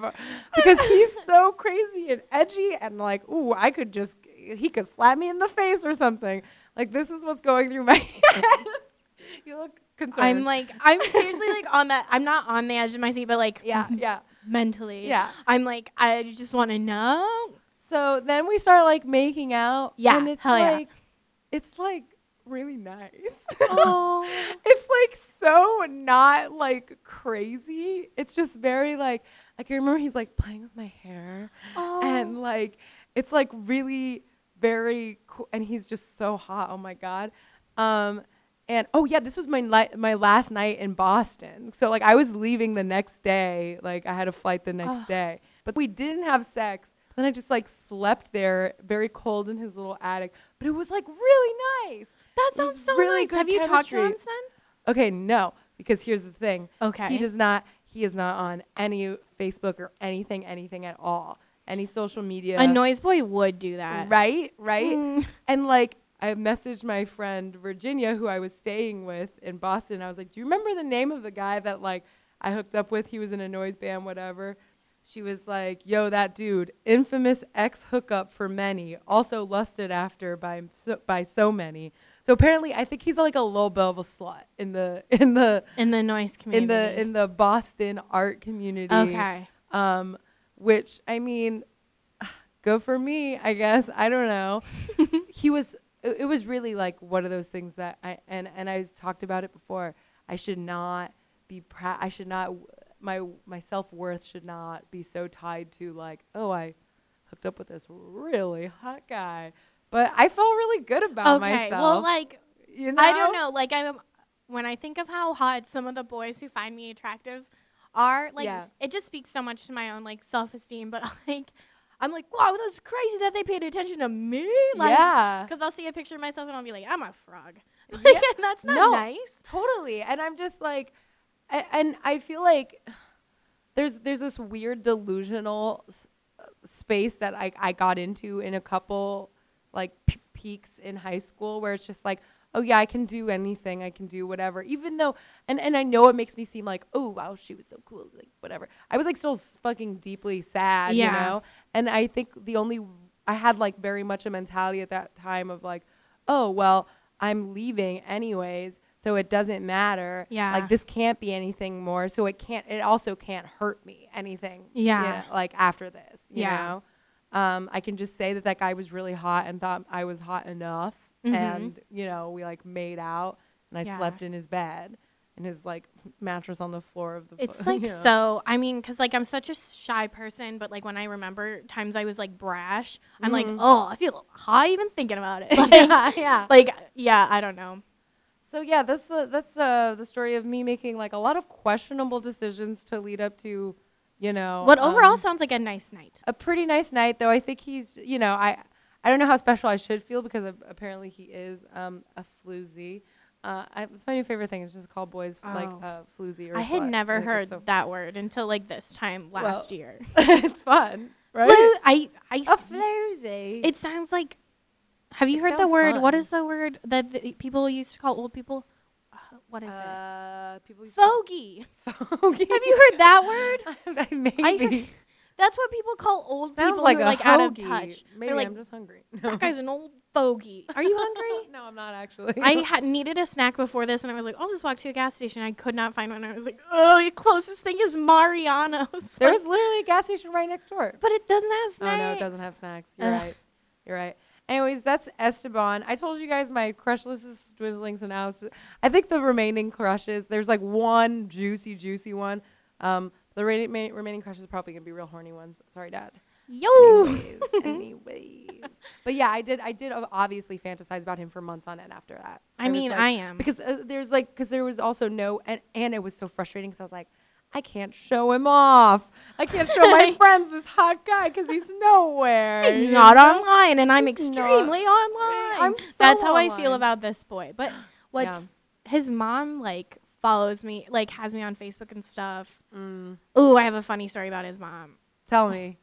Because he's so crazy and edgy and like, "Ooh, I could just he could slap me in the face or something." Like this is what's going through my head. you look concerned. I'm like, I'm seriously like on that. I'm not on the edge of my seat, but like, yeah, yeah. mentally, Yeah. I'm like, I just want to know. So then we start like making out. Yeah, and it's hell yeah. like it's like really nice. Oh. it's like so not like crazy. It's just very like I remember he's like playing with my hair Oh. and like it's like really very cool, and he's just so hot. Oh my god. Um, and oh yeah, this was my li- my last night in Boston. So like I was leaving the next day. Like I had a flight the next day, but we didn't have sex. Then I just like slept there, very cold in his little attic. But it was like really nice. That sounds so really nice. Have you talked to him since? Okay, no, because here's the thing. Okay. He does not. He is not on any Facebook or anything, anything at all. Any social media. A noise boy would do that. Right, right. Mm. And like I messaged my friend Virginia, who I was staying with in Boston. I was like, "Do you remember the name of the guy that like I hooked up with? He was in a noise band, whatever." She was like, "Yo, that dude, infamous ex hookup for many, also lusted after by so, by so many." So apparently, I think he's like a little bit of a slut in the in the In the noise community. in the in the Boston art community. okay. Um, which I mean, go for me, I guess. I don't know. he was. It, it was really like one of those things that I and and I talked about it before. I should not be proud. I should not. My my self worth should not be so tied to like, oh, I hooked up with this really hot guy. But I felt really good about Okay. myself. Well, like you know? I don't know. Like I'm when I think of how hot some of the boys who find me attractive are, like Yeah. it just speaks so much to my own like self esteem. But like I'm like, wow, that's crazy that they paid attention to me. Like, yeah. Because I'll see a picture of myself and I'll be like, I'm a frog. Like, Yeah. and that's not No. nice. Totally. And I'm just like, I, and I feel like there's there's this weird delusional s- uh, space that I I got into in a couple like p- peaks in high school where it's just like, oh yeah, I can do anything, I can do whatever, even though, and and I know it makes me seem like, oh wow, she was so cool, like whatever. I was like still s- fucking deeply sad, Yeah. you know. And I think the only I had like very much a mentality at that time of like, oh well, I'm leaving anyways, so it doesn't matter. Yeah. Like this can't be anything more, so it can't. It also can't hurt me anything. you Yeah. know, like after this, you Yeah. know. Um, I can just say that that guy was really hot and thought I was hot enough, Mhm. and you know we like made out, and I Yeah. slept in his bed, and his like mattress on the floor of the. It's like you know. so. I mean, because like I'm such a shy person, but like when I remember times I was like brash, I'm like, Mhm. oh, I feel high even thinking about it. Like, yeah, yeah. like yeah, I don't know. So yeah, that's the that's uh, the story of me making like a lot of questionable decisions to lead up to, you know. What overall um, sounds like a nice night. a pretty nice night though. I think he's you know I I don't know how special I should feel because of, apparently he is um, a floozy. Uh, I, it's my new favorite thing. It's just called boys like Oh. uh, floozy or. I had slut. never it's heard so- that word until like this time last Well, year. it's fun, right? Flu- I I a floozy. it sounds like. Have you It heard the word? What fun. is the word that the people used to call old people? What is uh, it? to- Fogey. Fogey. Have you heard that word? Maybe. I heard- That's what people call old Sounds people like who are like out of touch. Maybe They're like, I'm just hungry. that guy's an old fogey. Are you hungry? no, I'm not actually. I had needed a snack before this, and I was like, I'll just walk to a gas station. I could not find one. I was like, oh, the closest thing is Mariano's. There's literally a gas station right next door. but it doesn't have snacks. Oh no, it doesn't have snacks. You're right. You're right. Anyways, that's Esteban. I told you guys my crush list is dwindling, so now it's. I think the remaining crushes. There's like one juicy, juicy one. Um, the re- ma- remaining crushes are probably gonna be real horny ones. Sorry, Dad. Yo. Anyways, anyways. But yeah, I did. I did obviously fantasize about him for months on end after that. I was mean, like- I am. because uh, there's like because there was also no and and it was so frustrating because I was like. I can't show him off. I can't show my friends this hot guy because he's nowhere. He's not know? online, and I'm He's extremely online. I'm so That's how I feel about this boy. But what's his mom like follows me, like has me on Facebook and stuff. Mm, Ooh, I have a funny story about his mom. tell me.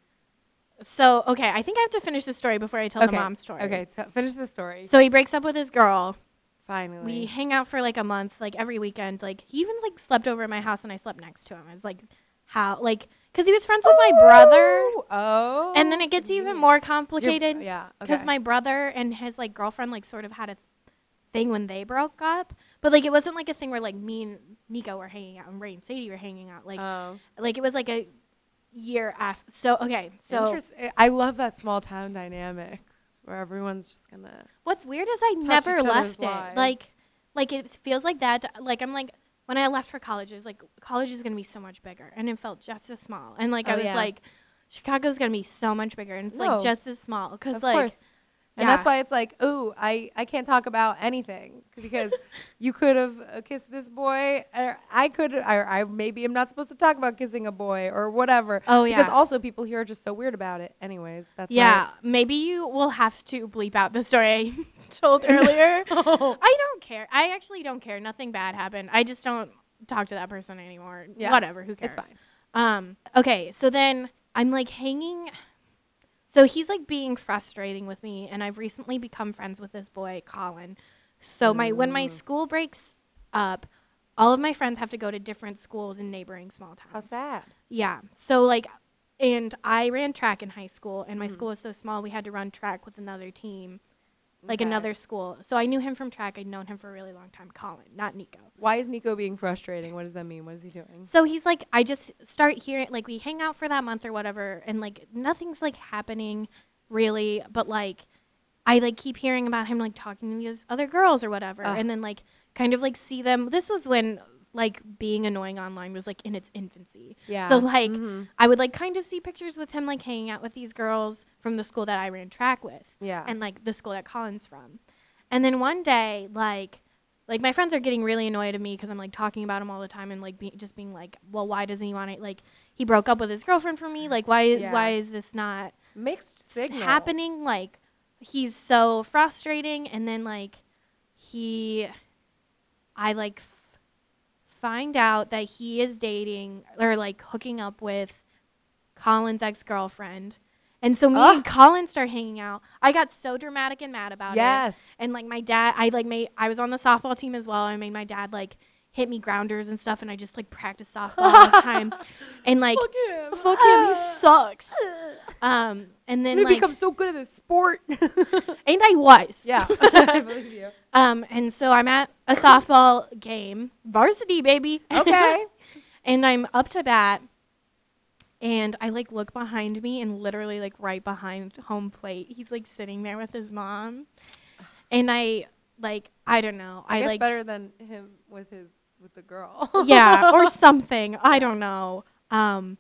So okay, I think I have to finish the story before I tell okay. the mom story. Okay, t- finish the story. So he breaks up with his girl. Finally. We hang out for like a month, like every weekend. Like he even like slept over at my house, and I slept next to him. It's like how like because he was friends with my brother, oh, oh. and then it gets even more complicated. Yeah. because okay. my brother and his like girlfriend like sort of had a thing when they broke up but like it wasn't like a thing where like me and nico were hanging out and ray and sadie were hanging out like Oh. like it was like a year after so okay so Interest- I love that small town dynamic where everyone's just gonna. what's weird is i never left it lives. like like it feels like that like i'm like when i left for college it was like college is gonna be so much bigger and it felt just as small and like i Oh, was yeah. like chicago's gonna be so much bigger and it's No. like just as small because Of like course. And that's why it's like, oh, I, I can't talk about anything because you could have uh, kissed this boy. Or I could, or I maybe am not supposed to talk about kissing a boy or whatever. Oh yeah. Because also people here are just so weird about it. Anyways, that's yeah, maybe you will have to bleep out the story I told earlier. my. I don't care. I actually don't care. Nothing bad happened. I just don't talk to that person anymore. Yeah, Whatever. Who cares? it's fine. Um. Okay. So then I'm like hanging. So he's like being frustrating with me, and I've recently become friends with this boy, Colin. So my when my school breaks up, all of my friends have to go to different schools in neighboring small towns. How sad. Yeah. So like and I ran track in high school and my Mhm. school was so small we had to run track with another team, like Okay. another school. So I knew him from track. I'd known him for a really long time, Colin, not Nikko. Why is Nikko being frustrating? What does that mean? What is he doing? So he's like I just start hearing like we hang out for that month or whatever and like nothing's like happening really, but like I like keep hearing about him like talking to these other girls or whatever Ugh. and then like kind of like see them. This was when like being annoying online was like in its infancy. Yeah. So like Mhm. I would like kind of see pictures with him like hanging out with these girls from the school that I ran track with yeah. and like the school that Colin's from. And then one day like like my friends are getting really annoyed at me because I'm like talking about him all the time and like be- just being like, well, why doesn't he want to like he broke up with his girlfriend for me? Like why Yeah. why is this not Mixed signals. happening? Like he's so frustrating and then like he I like find out that he is dating or like hooking up with Colin's ex-girlfriend. And so me and Ugh. Colin start hanging out. I got so dramatic and mad about it. Yes. And like my dad, I like made I was on the softball team as well. I made my dad like hit me grounders and stuff, and I just like practiced softball all the time. And like Fuck him. fuck him, he sucks. Um, and then I'm like, become so good at this sport. ain't I was. yeah. I believe you. Um, and so I'm at a softball game, varsity baby. Okay. and I'm up to bat, and I like look behind me, and literally like right behind home plate, he's like sitting there with his mom, and I like I don't know, I, I, guess like better than him with his with the girl. yeah, or something. I don't know. Um,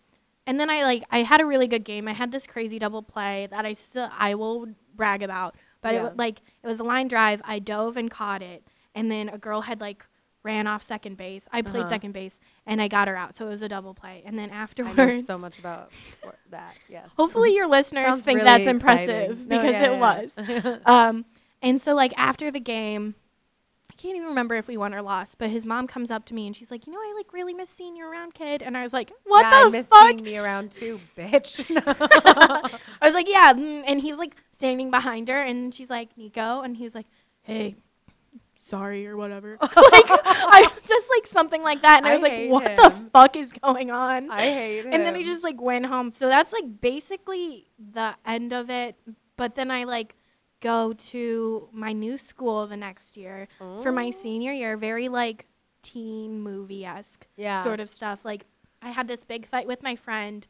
and then I like I had a really good game. I had this crazy double play that I still I will brag about. But it Yeah. wa- like it was a line drive. I dove and caught it, and then a girl had like ran off second base. I played Uh-huh. second base, and I got her out. So it was a double play. And then I afterwards, so much about sport, that. Yes. hopefully your listeners Sounds think really that's exciting. impressive No, because yeah, it yeah, was. Um, and so like after the game, can't even remember if we won or lost, but his mom comes up to me and she's like, "You know, I like really miss seeing you around, kid." And I was like, "What yeah, I the miss fuck?" seeing me around too, bitch. I was like, "Yeah," mm, and he's like standing behind her, and she's like, "Nikko," and he's like, "Hey." Sorry or whatever. like I just like something like that, and I, I was like, "What the fuck is going on?" I hate him. and then he just like went home. So that's like basically the end of it. But then I like go to my new school the next year for my oh. senior year. Very like teen movie esque yeah. sort of stuff. Like I had this big fight with my friend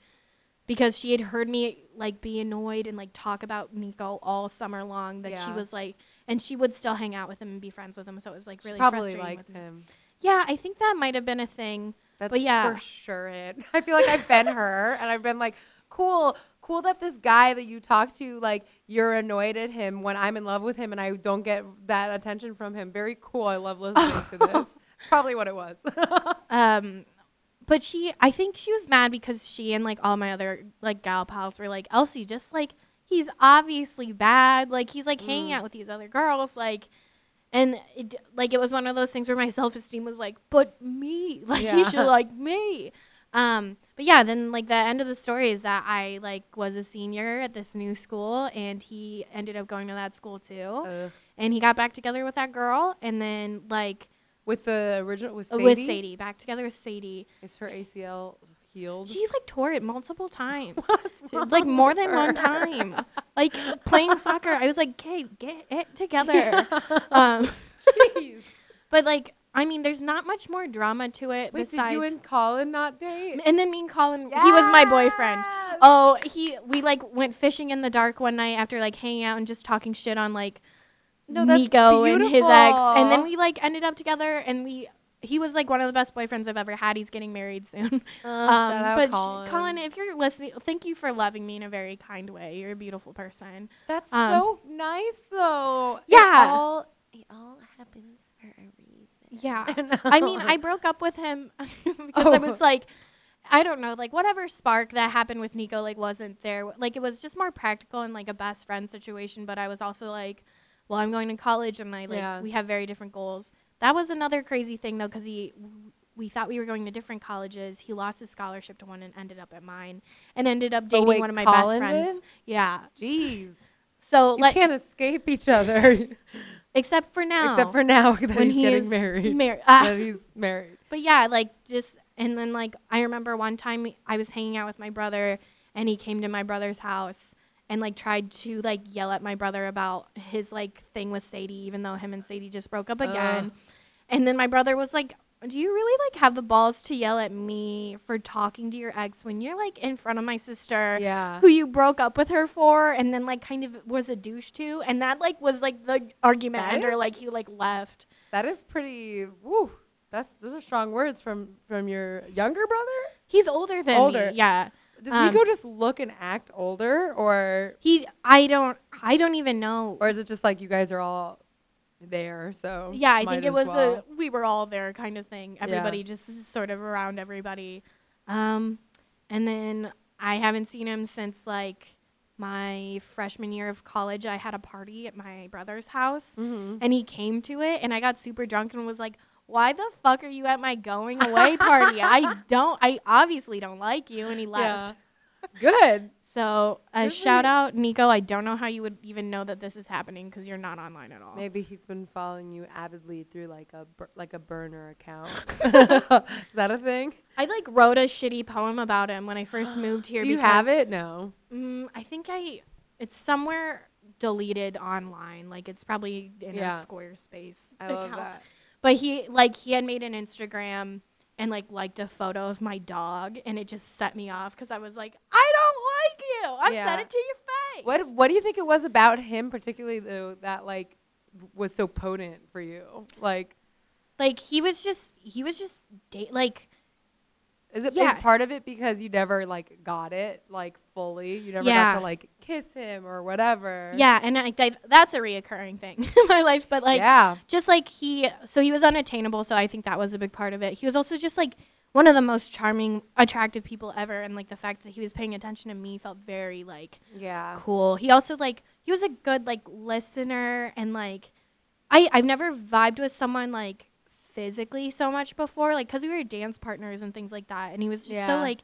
because she had heard me like be annoyed and like talk about Nikko all summer long. That she was like, and she would still hang out with him and be friends with him. So it was like She really probably frustrating liked him. Yeah, I think that might have been a thing. That's yeah. for sure it. I feel like I've been her and I've been like, cool, cool that this guy that you talk to, like, you're annoyed at him when I'm in love with him and I don't get that attention from him. Very cool. I love listening to this. Probably what it was. Um, but she, I think she was mad because she and like all my other like gal pals were like, Elsie, just like he's obviously bad. Like he's like hanging Mm. out with these other girls. Like, and it, like it was one of those things where my self esteem was like, but me, like Yeah. he should like me. Um, but yeah, then like the end of the story is that I like was a senior at this new school, and he ended up going to that school too, Uh, and he got back together with that girl, and then like with the original, with Sadie? with Sadie, back together with Sadie. Is her ACL healed? She's like tore it multiple times. Like more than one time. Like playing soccer, I was like, "Kate, get it together." Um, Jeez. but like, I mean, there's not much more drama to it Wait, besides. did you and Colin not date? and then me and Colin, he was my boyfriend. Yes! Oh, he we like went fishing in the dark one night after like hanging out and just talking shit on like No, Nikko and his ex, and then we like ended up together and we he was like one of the best boyfriends I've ever had. He's getting married soon. Uh, Um, but sh- Colin. Colin, if you're listening, thank you for loving me in a very kind way. You're a beautiful person. That's um, so nice, though. Yeah. It all, it all happens for a reason. Yeah. I mean, I broke up with him because I Oh. was like, I don't know, like whatever spark that happened with Nikko, like wasn't there. Like it was just more practical and like a best friend situation. But I was also like, well, I'm going to college and I like Yeah. we have very different goals. That was another crazy thing though, because he. We thought we were going to different colleges. He lost his scholarship to one and ended up at mine, and ended up dating Oh, wait, one of my Colin best friends. did? Yeah. Jeez. So You like, can't escape each other. except for now, Except for now that when he's he getting married. mar- ah. that he's married. But yeah, like just and then like I remember one time I was hanging out with my brother and he came to my brother's house and like tried to like yell at my brother about his like thing with Sadie even though him and Sadie just broke up again. And then my brother was like, "Do you really like have the balls to yell at me for talking to your ex when you're like in front of my sister?" Yeah. Who you broke up with her for, and then like kind of was a douche to, and that like was like the argument That is- Like he like left. That is pretty. Woo. That's those are strong words from from your younger brother. He's older than Older. me. Yeah. Does Um, Nikko just look and act older, or He, I don't, I don't even know. or is it just like you guys are all there? So yeah, I think it was well. a we were all there kind of thing. Everybody just sort of around everybody. Um, and then I haven't seen him since like my freshman year of college. I had a party at my brother's house, Mhm. and he came to it, and I got super drunk and was like. Why the fuck are you at my going away party? I don't. I obviously don't like you, and he left. Good. So, a Good shout out, Nikko. I don't know how you would even know that this is happening because you're not online at all. Maybe he's been following you avidly through like a bur- like a burner account. is that a thing? I like wrote a shitty poem about him when I first moved here. Do you have it? No. Mm, I think I. It's somewhere deleted online. Like it's probably in Yeah. a Squarespace I love that. But he like he had made an Instagram and like liked a photo of my dog, and it just set me off because I was like, I you. I've Yeah. said it to your face. What What do you think it was about him, particularly though, that like was so potent for you? Like, Like he was just he was just da- like is it Yeah. part of it because you never like got it like fully? You never got to like kiss him or whatever. yeah, and I, I, that's a reoccurring thing in my life. But like yeah. just like he so he was unattainable so i think that was a big part of it he was also just like one of the most charming attractive people ever and like the fact that he was paying attention to me felt very like Yeah. cool he also like he was a good like listener and like i i've never vibed with someone like physically so much before like because we were dance partners and things like that and he was just so like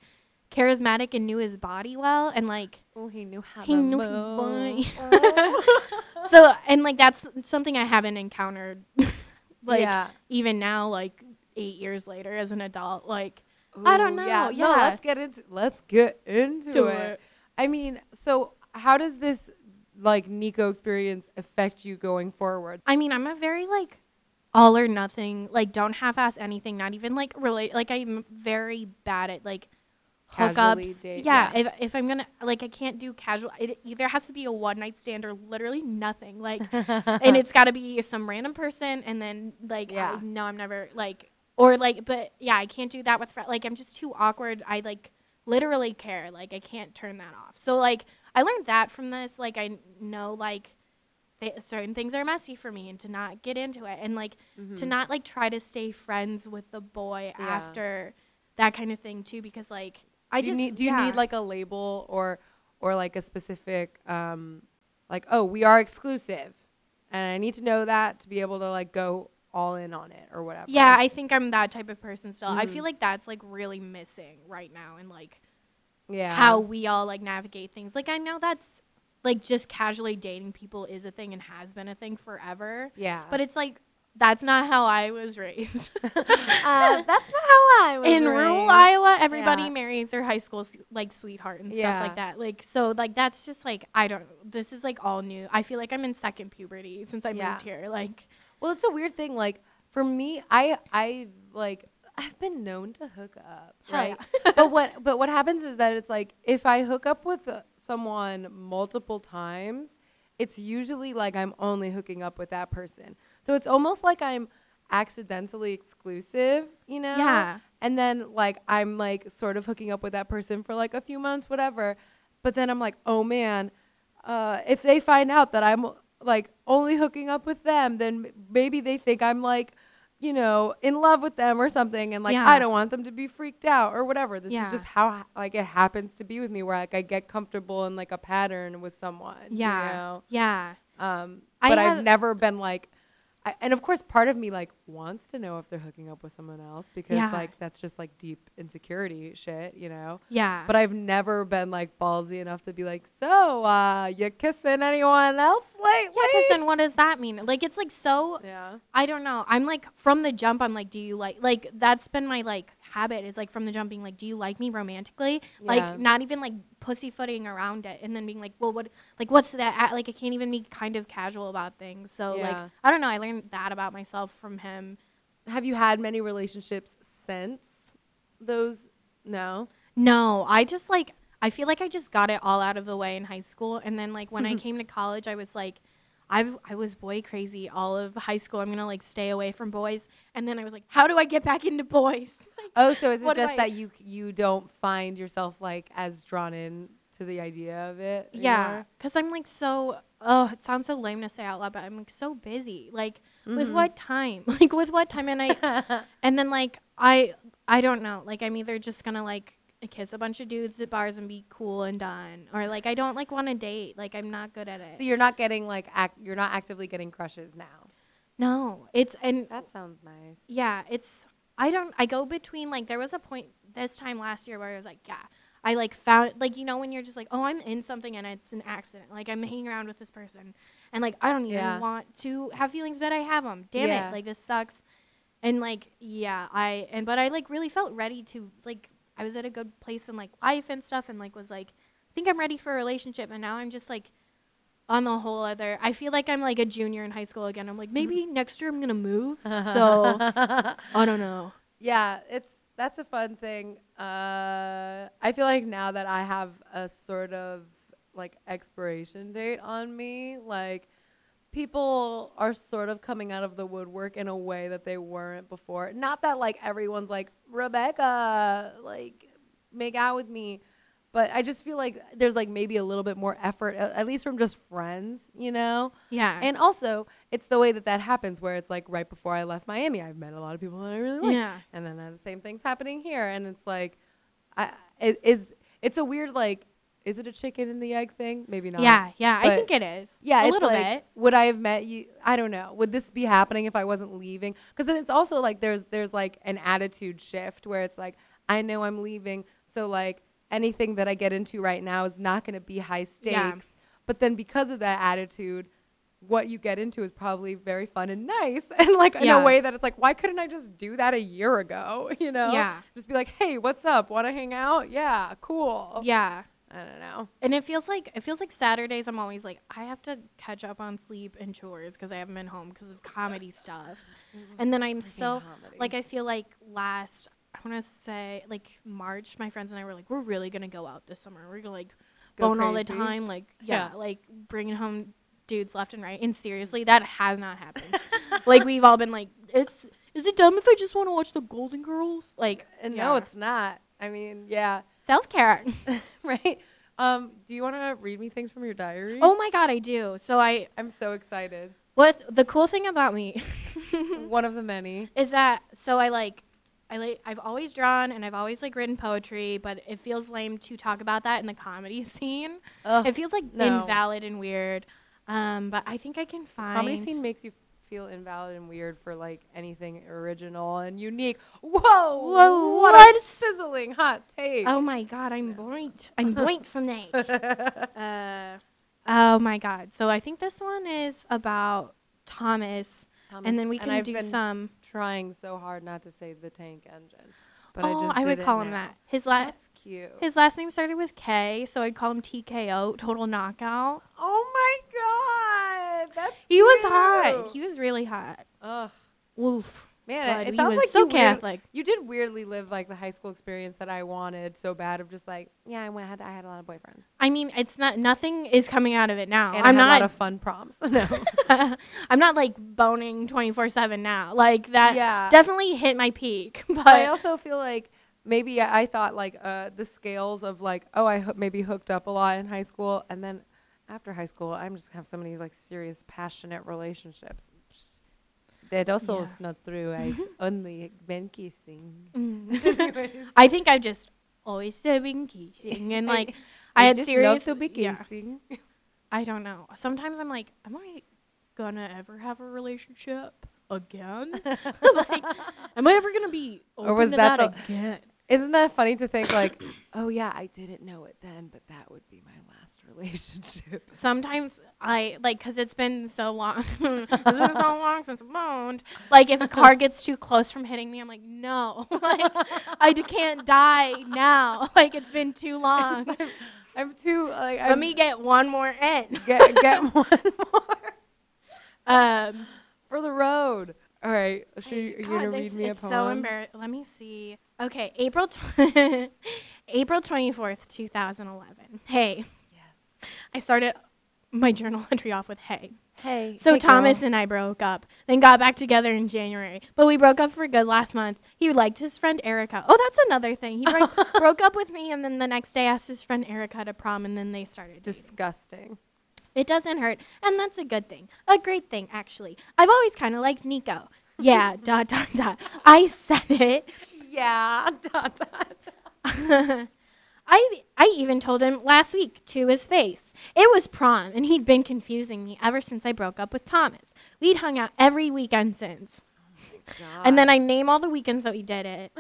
charismatic and knew his body well and like Oh, he knew how He to knew move. body. so and like that's something i haven't encountered like yeah. even now, like eight years later as an adult, like I don't know, Yeah. No, yeah. let's get into let's get into Do it. it. I mean, so how does this like Nikko experience affect you going forward? I mean, I'm a very like all or nothing, like don't half ass anything, not even like relate. Like I'm very bad at like Casually hookups. date, yeah, yeah. if if I'm gonna like, I can't do casual. It either has to be a one night stand or literally nothing. Like, and it's got to be some random person, and then like, Yeah. I, no, I'm never like, or like, but yeah, I can't do that with friends. Like, I'm just too awkward. I like literally care. Like, I can't turn that off. So like, I learned that from this. Like, I know like. Th- certain things are messy for me and to not get into it and like to not like try to stay friends with the boy Yeah. after that kind of thing too because like I do just need do you yeah. need like a label or or like a specific um like oh we are exclusive and I need to know that to be able to like go all in on it or whatever. yeah I think I'm that type of person still I Mhm. feel like that's like really missing right now and like yeah. how we all like navigate things like I know that's like just casually dating people is a thing and has been a thing forever yeah. but it's like that's not how I was raised uh, that's not how I was in rural. Iowa, everybody Yeah. marries their high school like sweetheart and Yeah. stuff like that. Like so, like that's just like I don't. This is like all new. I feel like I'm in second puberty since I Yeah. moved here. Like Well, it's a weird thing. Like for me, I I like I've been known to hook up, right? but what but what happens is that it's like if I hook up with uh, someone multiple times, it's usually like I'm only hooking up with that person. So it's almost like I'm accidentally exclusive, you know? Yeah. And then like I'm like sort of hooking up with that person for like a few months, whatever. But then I'm like, oh man, uh, if they find out that I'm like only hooking up with them, then maybe they think I'm like, you know, in love with them or something, and like Yeah. I don't want them to be freaked out or whatever. This Yeah. is just how like it happens to be with me, where like I get comfortable in like a pattern with someone. Yeah. You know? Yeah. Um, but I've have- never been like, I, and of course, part of me like wants to know if they're hooking up with someone else because Yeah. like that's just like deep insecurity shit, you know. Yeah. But I've never been like ballsy enough to be like, so, uh, you kissing anyone else lately? yeah, then what does that mean? Like, it's like so. yeah. I don't know. I'm like from the jump. I'm like, do you like like that's been my like habit is like from the jump being like, do you like me romantically? Yeah. Like not even like pussyfooting around it, and then being like, well, what like what's that? Like I can't even be kind of casual about things. So Yeah. like I don't know. I learned that about myself from him. Have you had many relationships since those? No. No, I just like I feel like I just got it all out of the way in high school, and then like when I came to college, I was like. I've, I was boy crazy all of high school. I'm gonna like stay away from boys, and then I was like, how do I get back into boys? Oh, so is it What do just I- that you you don't find yourself like as drawn in to the idea of it? Yeah, anymore? because I'm like so. Oh, it sounds so lame to say out loud, but I'm like so busy. Like with Mhm. what time? Like with what time? And I and then like I I don't know. Like I'm either just gonna like kiss a bunch of dudes at bars and be cool and done, or like I don't like want to date. Like I'm not good at it. So you're not getting like act, you're not actively getting crushes now. no, it's and That sounds nice. yeah, it's I don't I go between like there was a point this time last year where I was like, yeah, I like found like you know when you're just like, oh, I'm in something and it's an accident. Like I'm hanging around with this person and like I don't even Yeah. want to have feelings, but I have them. Damn Yeah. it, like this sucks. And like yeah, I and but I like really felt ready to like I was at a good place in like life and stuff and like was like I think I'm ready for a relationship and now I'm just like on the whole other I feel like I'm like a junior in high school again. I'm like maybe next year I'm to move. So I don't know. yeah, it's that's a fun thing. Uh, I feel like now that I have a sort of like expiration date on me, like people are sort of coming out of the woodwork in a way that they weren't before. Not that like everyone's like Rebecca, like make out with me. But I just feel like there's like maybe a little bit more effort, at least from just friends, you know? Yeah. And also, it's the way that that happens where it's like right before I left Miami, I've met a lot of people that I really like. yeah. And then uh, the same thing's happening here. And it's like, I, it is, it's a weird, like, is it a chicken and the egg thing? Maybe not. Yeah, yeah, I think it is. Yeah, a little like, bit. would I have met you? I don't know. Would this be happening if I wasn't leaving? Because then it's also like there's there's like an attitude shift where it's like I know I'm leaving, so like anything that I get into right now is not going to be high stakes. Yeah. But then because of that attitude, what you get into is probably very fun and nice, and like in a way that it's like, why couldn't I just do that a year ago? You know? Yeah. Just be like, hey, what's up? Want to hang out? Yeah, cool. Yeah. I don't know. And it feels like it feels like Saturdays. I'm always like I have to catch up on sleep and chores because I haven't been home because of comedy stuff. And then I'm so comedy. like I feel like last I want to say like March, my friends and I were like we're really gonna go out this summer. We're gonna like Go bone all the time. Like yeah, Yeah. like bringing home dudes left and right. And seriously, that has not happened. like we've all been like it's is it dumb if I just want to watch the Golden Girls? Like And yeah. no, it's not. I mean, yeah. self care. right? Um, do you want to read me things from your diary? oh my god, I do. So I I'm so excited. what the cool thing about me One of the many. is that so I like I like I've always drawn and I've always like written poetry, but it feels lame to talk about that in the comedy scene. Ugh, It feels like no. invalid and weird. Um, but I think I can find comedy scene makes you feel invalid and weird for like anything original and unique. Whoa! Whoa, What, what? a sizzling hot take. Oh my god, I'm boinked. I'm boinked from that. Uh, oh my god. So I think this one is about Thomas, Thomas, and then we can I've do some. Trying so hard not to say the tank engine, but oh, I just I would did it call him now. that. His last That's cute. his last name started with K, so I'd call him TKO, total knockout. oh my god, that's He was hot. He was really hot. Ugh. Woof. Man, But it, it sounds like so you weird- Catholic. you did weirdly live like the high school experience that I wanted so bad of just like yeah I went had I had a lot of boyfriends I mean, it's not nothing is coming out of it now. and I'm I not a lot of fun proms no I'm not like boning 24/7 now. Like that yeah definitely hit my peak. But but I also feel like maybe I I thought like uh the scales of like oh I hoo- maybe hooked up a lot in high school and then after high school I'm just gonna have so many like serious passionate relationships that also Yeah. not true. I've only been kissing Mm. I think I've just always been kissing and like I, had just serious love to be yeah. kissing. I don't know. Sometimes I'm like, am I gonna ever have a relationship again? like, am I ever gonna be Or was to that that, again? Isn't that funny to think like, oh yeah, I didn't know it then, but that would be my last relationship. Sometimes I like because it's been so long. it's been so long since I boned. Like if a car gets too close from hitting me, I'm like, no, like I d- can't die now. Like it's been too long. I'm too like Let I'm, me get one more in. get get one more Um, for the road. All right, should you, are you gonna read me a poem? it's so embarrassing. Let me see. Okay, April tw- April twenty fourth, two thousand eleven. Hey. I started my journal entry off with hey. Hey. So hey, Thomas girl. and I broke up, then got back together in January. But we broke up for good last month. He liked his friend Erica. Oh, that's another thing. He broke, broke up with me, and then the next day asked his friend Erica to prom, and then they started. dating. disgusting. It doesn't hurt, and that's a good thing. A great thing, actually. I've always kind of liked Nikko. Yeah, dot dot dot. I said it. Yeah. dot, Dot, dot. I I even told him last week to his face. It was prom, and he'd been confusing me ever since I broke up with Thomas. We'd hung out every weekend since. And then I name all the weekends that we did it.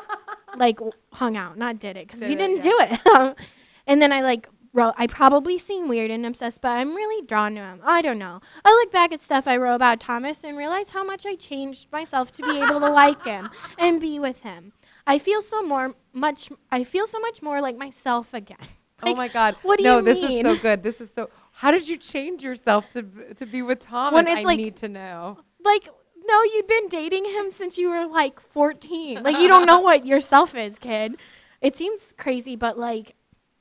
like hung out, not did it, because we it, didn't do it. and then I like wrote. I probably seem weird and obsessed, but I'm really drawn to him. I don't know. I look back at stuff I wrote about Thomas and realize how much I changed myself to be able to like him and be with him. I feel so more much. I feel so much more like myself again. oh my God. what do no, you this is so good. This is so. How did you change yourself to to be with Thomas? When it's I like- need to know. Like, no, you'd been dating him since you were like 14. Like, you don't know what yourself is, kid. It seems crazy, but like,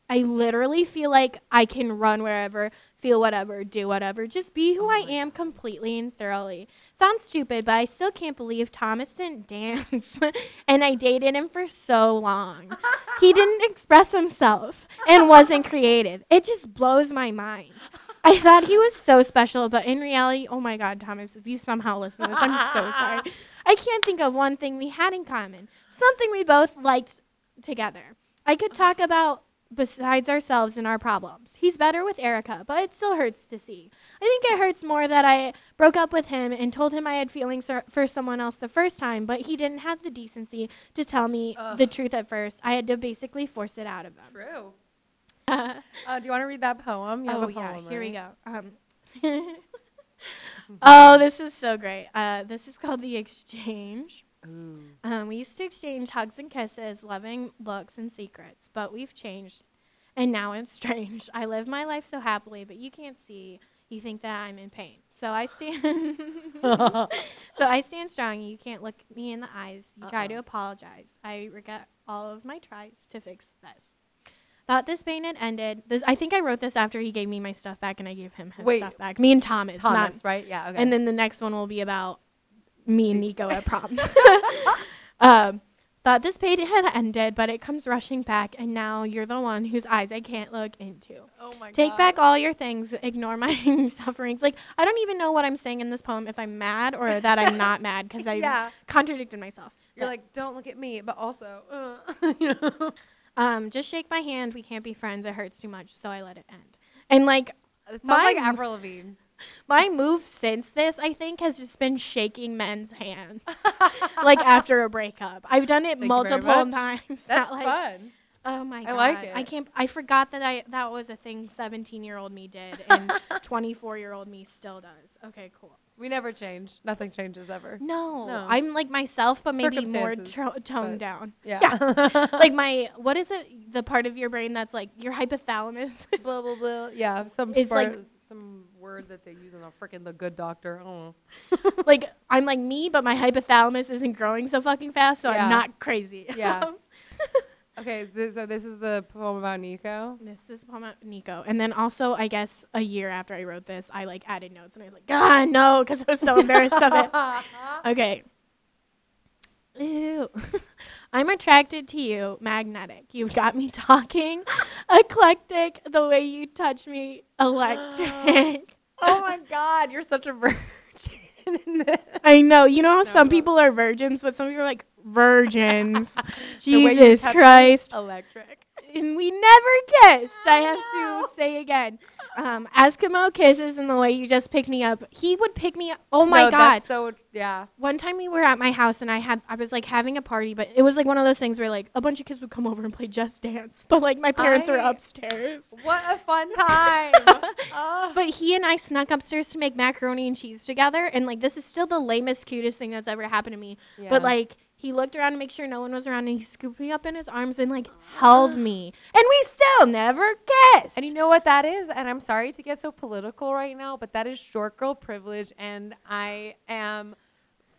I literally feel like I can run wherever, feel whatever, do whatever, just be who I am completely and thoroughly. Sounds stupid, but I still can't believe Thomas didn't dance. and I dated him for so long. he didn't express himself and wasn't creative. It just blows my mind. I thought he was so special, but in reality, oh my God, Thomas, if you somehow listen to this, I'm so sorry. I can't think of one thing we had in common, something we both liked together. I could talk about besides ourselves and our problems. He's better with Erica, but it still hurts to see. I think it hurts more that I broke up with him and told him I had feelings for- someone else the first time, but he didn't have the decency to tell me the truth at first. I had to basically force it out of him. True. Uh, do you want to read that poem? You oh a yeah, poem, here we go. Um, oh, this is so great. Uh, this is called the exchange. Um, we used to exchange hugs and kisses, loving looks and secrets, but we've changed, and now it's strange. I live my life so happily, but you can't see. You think that I'm in pain. So I stand. so I stand strong. You can't look me in the eyes. You try to apologize. I regret all of my tries to fix this. Thought this pain had ended. This I think I wrote this after he gave me my stuff back, and I gave him his Wait. stuff back. Me and Thomas, not Thomas, right? Yeah. Okay. and then the next one will be about me and Nikko at prom. um, thought this page had ended, but it comes rushing back, and now you're the one whose eyes I can't look into. oh my god. Take back all your things, ignore my sufferings. Like, I don't even know what I'm saying in this poem, if I'm mad or that I'm not mad, because I Yeah. contradicted myself. You're But, like, don't look at me, but also, uh, you know. um, just shake my hand. We can't be friends. It hurts too much, so I let it end. And like, It sounds like Mine- Avril Lavigne. My move since this, I think, has just been shaking men's hands, like after a breakup. I've done it Thank multiple times. That's like, fun. Oh my god! I like I can't. I forgot that I that was a thing. Seventeen-year-old me did, and twenty-four-year-old me still does. Okay, cool. We never change. Nothing changes ever. No, No. I'm like myself, but maybe more tro- toned but- down. Yeah. yeah. like my what is it? The part of your brain that's like your hypothalamus. blah blah blah. Yeah. Some It's like- some word that they use in the freaking The Good Doctor. Oh. like I'm like me, but my hypothalamus isn't growing so fucking fast, so Yeah. I'm not crazy. Yeah. Um, okay, so this, so this is the poem about Nikko. this is poem about Nikko, and then also I guess a year after I wrote this, I like added notes, and I was like, God no, because I was so embarrassed of it. Okay. Ew. I'm attracted to you, magnetic. You've got me talking, eclectic. The way you touch me, electric. Oh my God, you're such a virgin. I know. You know how No, some no. people are virgins, but some people are like virgins. The way you Jesus Christ. Electric. And we never kissed. I have to say again. Um, Eskimo kisses and the way you just picked me up. He would pick me up. Oh my No, God. That's so yeah. one time we were at my house and I had I was like having a party, but it was like one of those things where like a bunch of kids would come over and play Just Dance, but like my parents were upstairs. What a fun time. Oh. But he and I snuck upstairs to make macaroni and cheese together, and like this is still the lamest, cutest thing that's ever happened to me. Yeah. But like he looked around to make sure no one was around, and he scooped me up in his arms and like held me, and we still never kissed. And you know what that is? And I'm sorry to get so political right now, but that is short girl privilege, and I am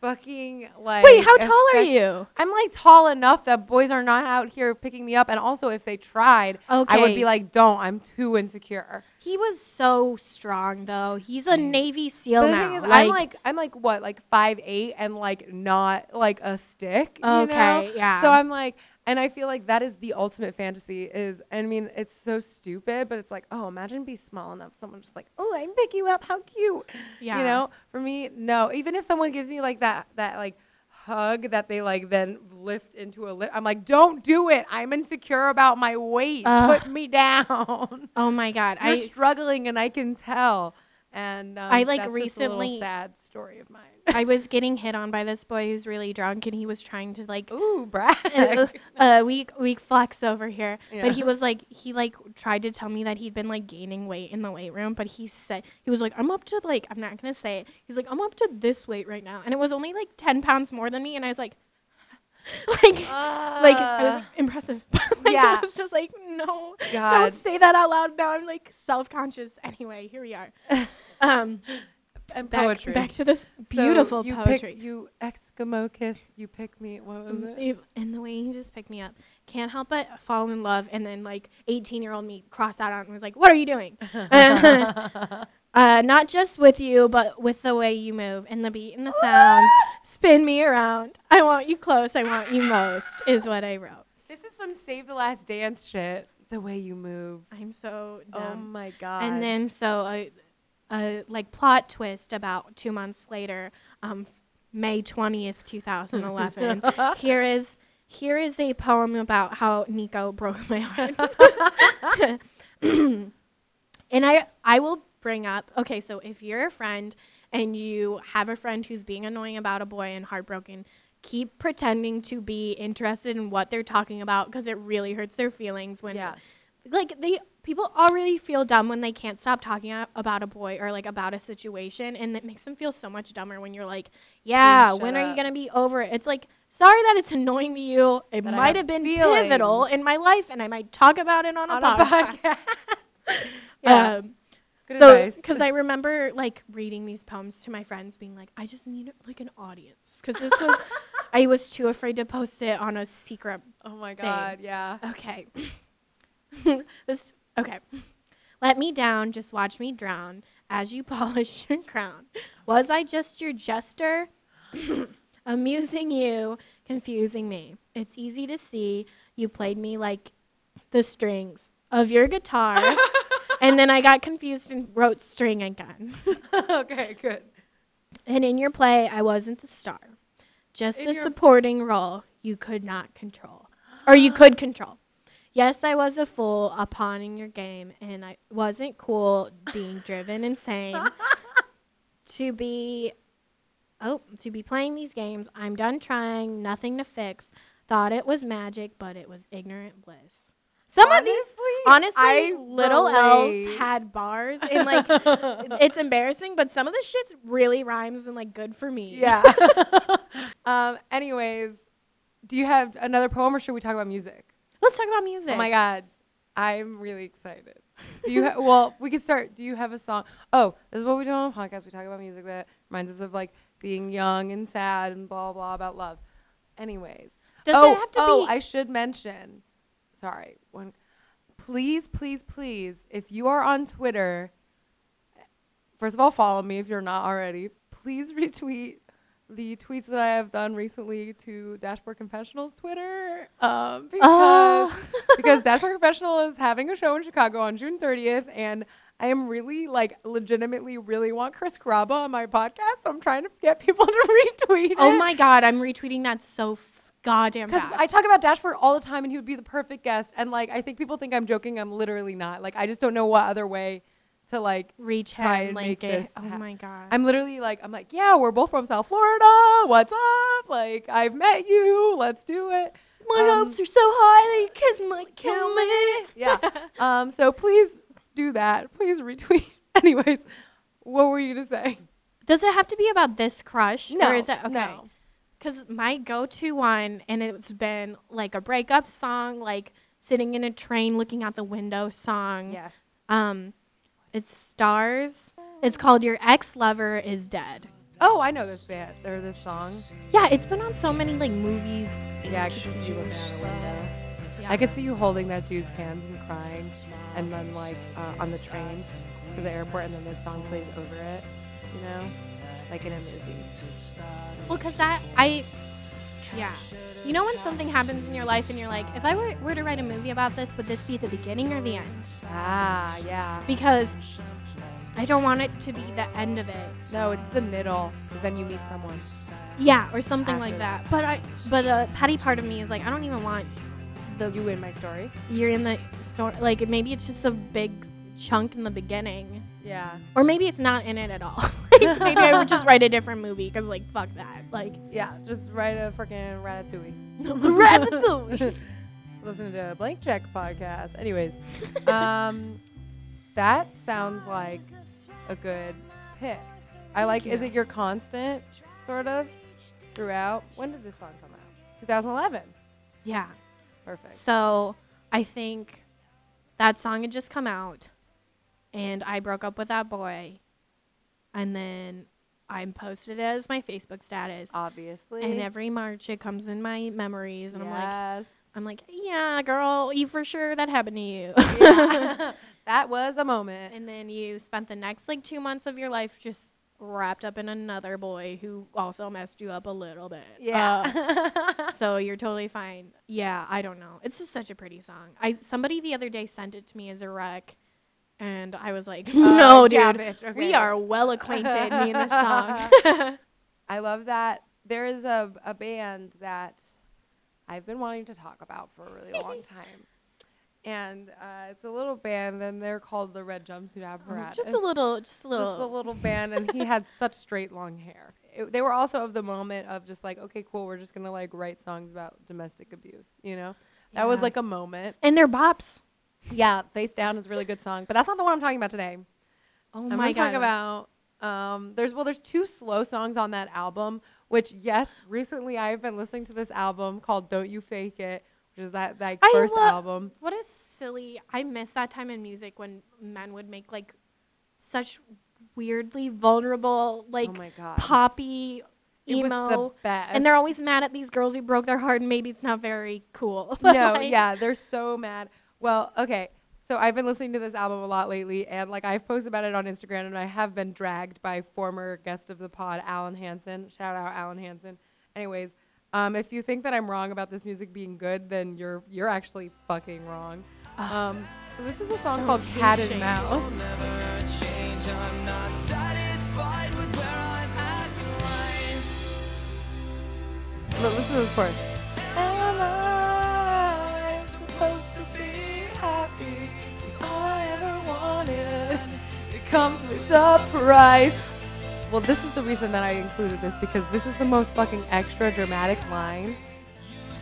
fucking like. Wait, how tall are you? I'm like tall enough that boys are not out here picking me up, and also if they tried, I would be like, "Don't, I'm too insecure." He was so strong though. He's a mm. Navy SEAL But the now. thing is, I'm like, I'm like what, like five eight, and like not like a stick. you know? Okay, yeah. So I'm like, and I feel like that is the ultimate fantasy. Is I mean, it's so stupid, but it's like, oh, imagine be small enough. Someone just like, oh, I pick you up. How cute. Yeah. You know, for me, no. Even if someone gives me like that, that like hug that they like then lift into a lift, I'm like, don't do it. I'm insecure about my weight. Ugh. Put me down. oh my god, You're I struggling, and I can tell. And um, I, like, that's just a little recently- sad story of mine. I was getting hit on by this boy who's really drunk, and he was trying to like Ooh, brag. uh, uh, weak weak flex over here. Yeah. But he was like he like tried to tell me that he'd been like gaining weight in the weight room, but he said he was like I'm up to like I'm not gonna say it. He's like I'm up to this weight right now, and it was only like ten pounds more than me, and I was like. Like, like I was like impressive. like, Uh, yeah. I was just like, no, God. don't say that out loud. Now I'm like self conscious. Anyway, here we are. Um, and back, poetry. back to this So beautiful you poetry. Pick, you Eskimo kiss. You pick me. What was it? Mm, and the way he just picked me up, can't help but fall in love. And then like 18 year old me crossed out on and was like, "What are you doing?" uh, not just with you, but with the way you move and the beat and the sound. Spin me around. I want you close. I want you most. Is what I wrote. This is some Save the Last Dance shit. The way you move. I'm so Oh my god. and then so a, a like plot twist about two months later, um, May 20th, 2011. here is here is a poem about how Nikko broke my heart. and I I will bring up okay, so if you're a friend and you have a friend who's being annoying about a boy and heartbroken, keep pretending to be interested in what they're talking about because it really hurts their feelings when Yeah. like they people already feel dumb when they can't stop talking a- about a boy or like about a situation and it makes them feel so much dumber when you're like yeah when are you going to be over it it's like sorry that it's annoying to you it That might have been pivotal in my life and i might talk about it on, on a a podcast, podcast. yeah. Um, Good so because i remember like reading these poems to my friends being like i just need like an audience because this was i was too afraid to post it on a secret oh my god. Yeah. Okay. this okay. Let me down, just watch me drown as you polish your crown. Was I just your jester? Amusing you, confusing me. It's easy to see you played me like the strings of your guitar. and then I got confused and wrote string again. okay. Good. And in your play, I wasn't the star, just In a supporting role you could not control, or you could control. Yes, I was a fool, pawn in your game, and I wasn't cool being driven insane. to be, oh, to be playing these games, I'm done trying, nothing to fix. Thought it was magic, but it was ignorant bliss. Some of these, honestly, I little relate. L's had bars, and like it's embarrassing, but some of the shit's really rhymes and like good for me. Yeah. um. Anyways, do you have another poem, or should we talk about music? Let's talk about music. Oh my god, I'm really excited. Do you? Ha- well, we could start. Do you have a song? Oh, this is what we do on the podcast. We talk about music that reminds us of like being young and sad and blah blah about love. Anyways, Does oh, it have to be oh, be? I should mention. Sorry. One. Please, please, please. If you are on Twitter, first of all, follow me if you're not already. Please retweet the tweets that I have done recently to Dashboard Confessionals Twitter, um, because Oh. because Dashboard Confessional is having a show in Chicago on June 30th, and I am really like legitimately really want Chris Carrabba on my podcast. So I'm trying to get people to retweet. oh it. my god, I'm retweeting that so f- goddamn Because. I talk about Dashboard all the time, and he would be the perfect guest. And like, I think people think I'm joking. I'm literally not. Like, I just don't know what other way to like. reach try and make it. this Oh my god. I'm literally like, I'm like, yeah, we're both from South Florida. What's up? Like, I've met you. Let's do it. my Um, hopes are so high that you kiss might kill me. Yeah. um. So please do that. Please retweet. Anyways, what were you gonna say? Does it have to be about this crush? No, Or is it okay? no. Because my go-to one, and it's been like a breakup song, like sitting in a train looking out the window song. Yes. Um, it's Stars. It's called Your Ex Lover Is Dead. Oh, I know this band or this song. Yeah, it's been on so many like movies. Yeah, I could see you looking out a window. Yeah. I could see you holding that dude's hands and crying, and then like uh, on the train to the airport, and then this song plays over it. You know, like in a movie. Well, because that I, yeah, you know when something happens in your life and you're like, if I were, were to write a movie about this, would this be the beginning or the end? Ah, yeah. Because I don't want it to be the end of it. No, it's the middle, because then you meet someone. Yeah, or something After like that. that. But I, but a petty part of me is like, I don't even want the You in my story. you're in the story. Like maybe it's just a big chunk in the beginning, Yeah. or maybe it's not in it at all. Like, maybe I would just write a different movie because like fuck that. Like Yeah. Just write a freaking ratatouille. Ratatouille. Listen to a Blank Check podcast. Anyways, um, that sounds like a good pick. I like. Is it your constant, sort of, throughout? When did this song come out? 2011. yeah. Perfect. So I think that song had just come out, and I broke up with that boy, and then I posted it as my Facebook status. Obviously. and every March it comes in my memories, and I'm like, yes. I'm like, yeah, girl, you for sure that happened to you. Yeah. that was a moment. and then you spent the next like two months of your life just wrapped up in another boy who also messed you up a little bit. Uh, Yeah. so you're totally fine. Yeah, I don't know. It's just such a pretty song. I somebody the other day sent it to me as a rec, and I was like, no, Uh, dude, yeah. Okay. we are well acquainted. me and this song. I love that. There is a, a band that I've been wanting to talk about for a really long time. And uh, it's a little band, and they're called the Red Jumpsuit Apparatus. just a little, just a little. Just a little band, and he had such straight long hair. It, they were also of the moment of just like, okay, cool, we're just gonna like write songs about domestic abuse. You know, that was like a moment. and they're bops. Yeah, Face Down is a really good song, but that's not the one I'm talking about today. Oh I'm my god! talk about um there's well there's two slow songs on that album, which yes, recently I've been listening to this album called Don't You Fake It, which is that like I first lo- album. What a silly! I miss that time in music when men would make like such weirdly vulnerable, like oh my god. poppy it was emo, the best. and they're always mad at these girls who broke their heart, and maybe it's not very cool. no, like, yeah, they're so mad. Well, okay. So I've been listening to this album a lot lately, and like I've posted about it on Instagram, and I have been dragged by former guest of the pod, Alan Hansen. Shout out Alan Hansen. Anyways, um, if you think that I'm wrong about this music being good, then you're you're actually fucking wrong. Um, so this is a song Don't called Cat and. Mouse. change. I'm not satisfied with where I'm at in life. But listen to this chorus. Comes with a price. Well, this is the reason that I included this because this is the most fucking extra dramatic line. You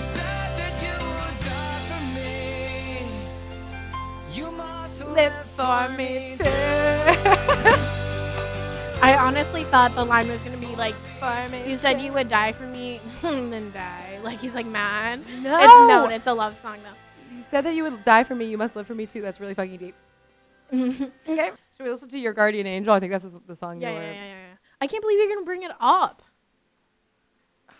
said that you would die for me. Live for me too. I honestly thought the line was gonna be like, for me. "You said you would die for me, and then die." Like he's like "Man, No. It's known. It's a love song though. You said that you would die for me, you must live for me too. That's really fucking deep. okay. Should we listen to your guardian angel? I think that's the song Yeah, you yeah, were. yeah, yeah, yeah. I can't believe you're gonna bring it up.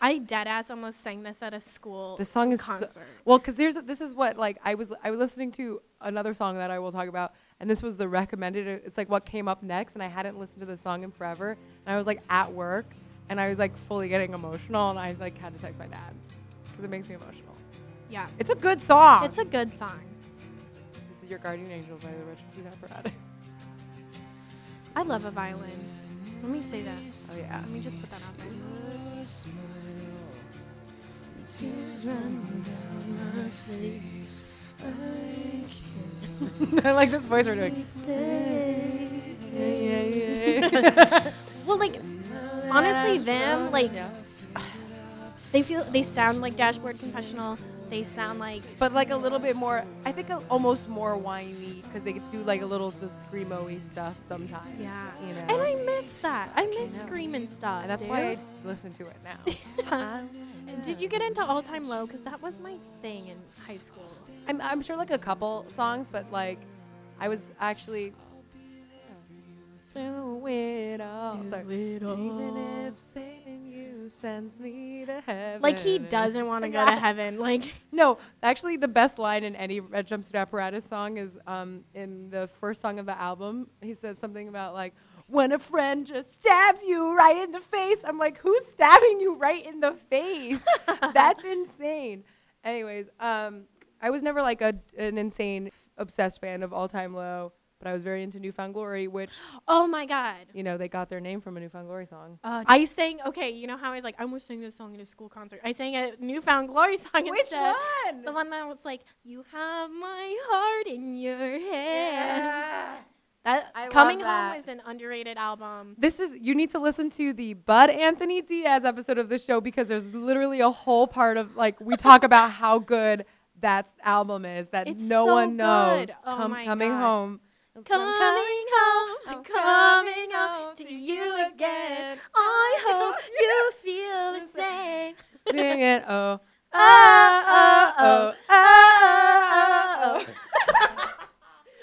I dead ass almost sang this at a school This song is so- Well, because there's this is what like I was I was listening to another song that I will talk about, and this was the recommended. uh, It's like what came up next, and I hadn't listened to the song in forever, and I was like at work, and I was like fully getting emotional, and I like had to text my dad because it makes me emotional. Yeah, It's a good song. it's a good song. this is your guardian angel by the Red Jumpsuit Apparatus. I love a violin. Let me say that. Oh yeah. Let me just put that out there. I like this voice we're doing. Well, like honestly, them like Yeah. they feel they sound like Dashboard Confessional. They sound like But like a little bit more, I think a, almost more whiny because they do like a little the screamo-y stuff sometimes. yeah, You know. and I miss that. I miss know. screaming stuff. And that's dude. why I listen to it now. Did you get into All Time Low? Because that was my thing in high school. I'm, I'm sure like a couple songs, but like I was actually through it all. Sorry. Even if sends me to heaven. Like he doesn't want to go to heaven. Like No, actually, the best line in any Red Jumpsuit Apparatus song is um, in the first song of the album. He says something about like, when a friend just stabs you right in the face. I'm like, who's stabbing you right in the face? That's insane. Anyways, um, I was never like a, an insane, obsessed fan of All Time Low, but I was very into New Found Glory, which, oh my god. you know, they got their name from a New Found Glory song. Uh, I sang okay. You know how I was like I almost sang this song at a school concert. I sang a New Found Glory song instead. one? The one that was like, "You have my heart in your hand." That I love Coming that. Home is an underrated album. This is you need to listen to the Bud Anthony Diaz episode of the show because there's literally a whole part of like we talk about how good that album is that It's no so one knows. good. Oh Come- my coming God. home. Coming home, I'm coming home to you again. I hope you feel the same. Sing it, oh. Ah, ah, oh. Ah, oh. oh, oh, oh, oh, oh, oh.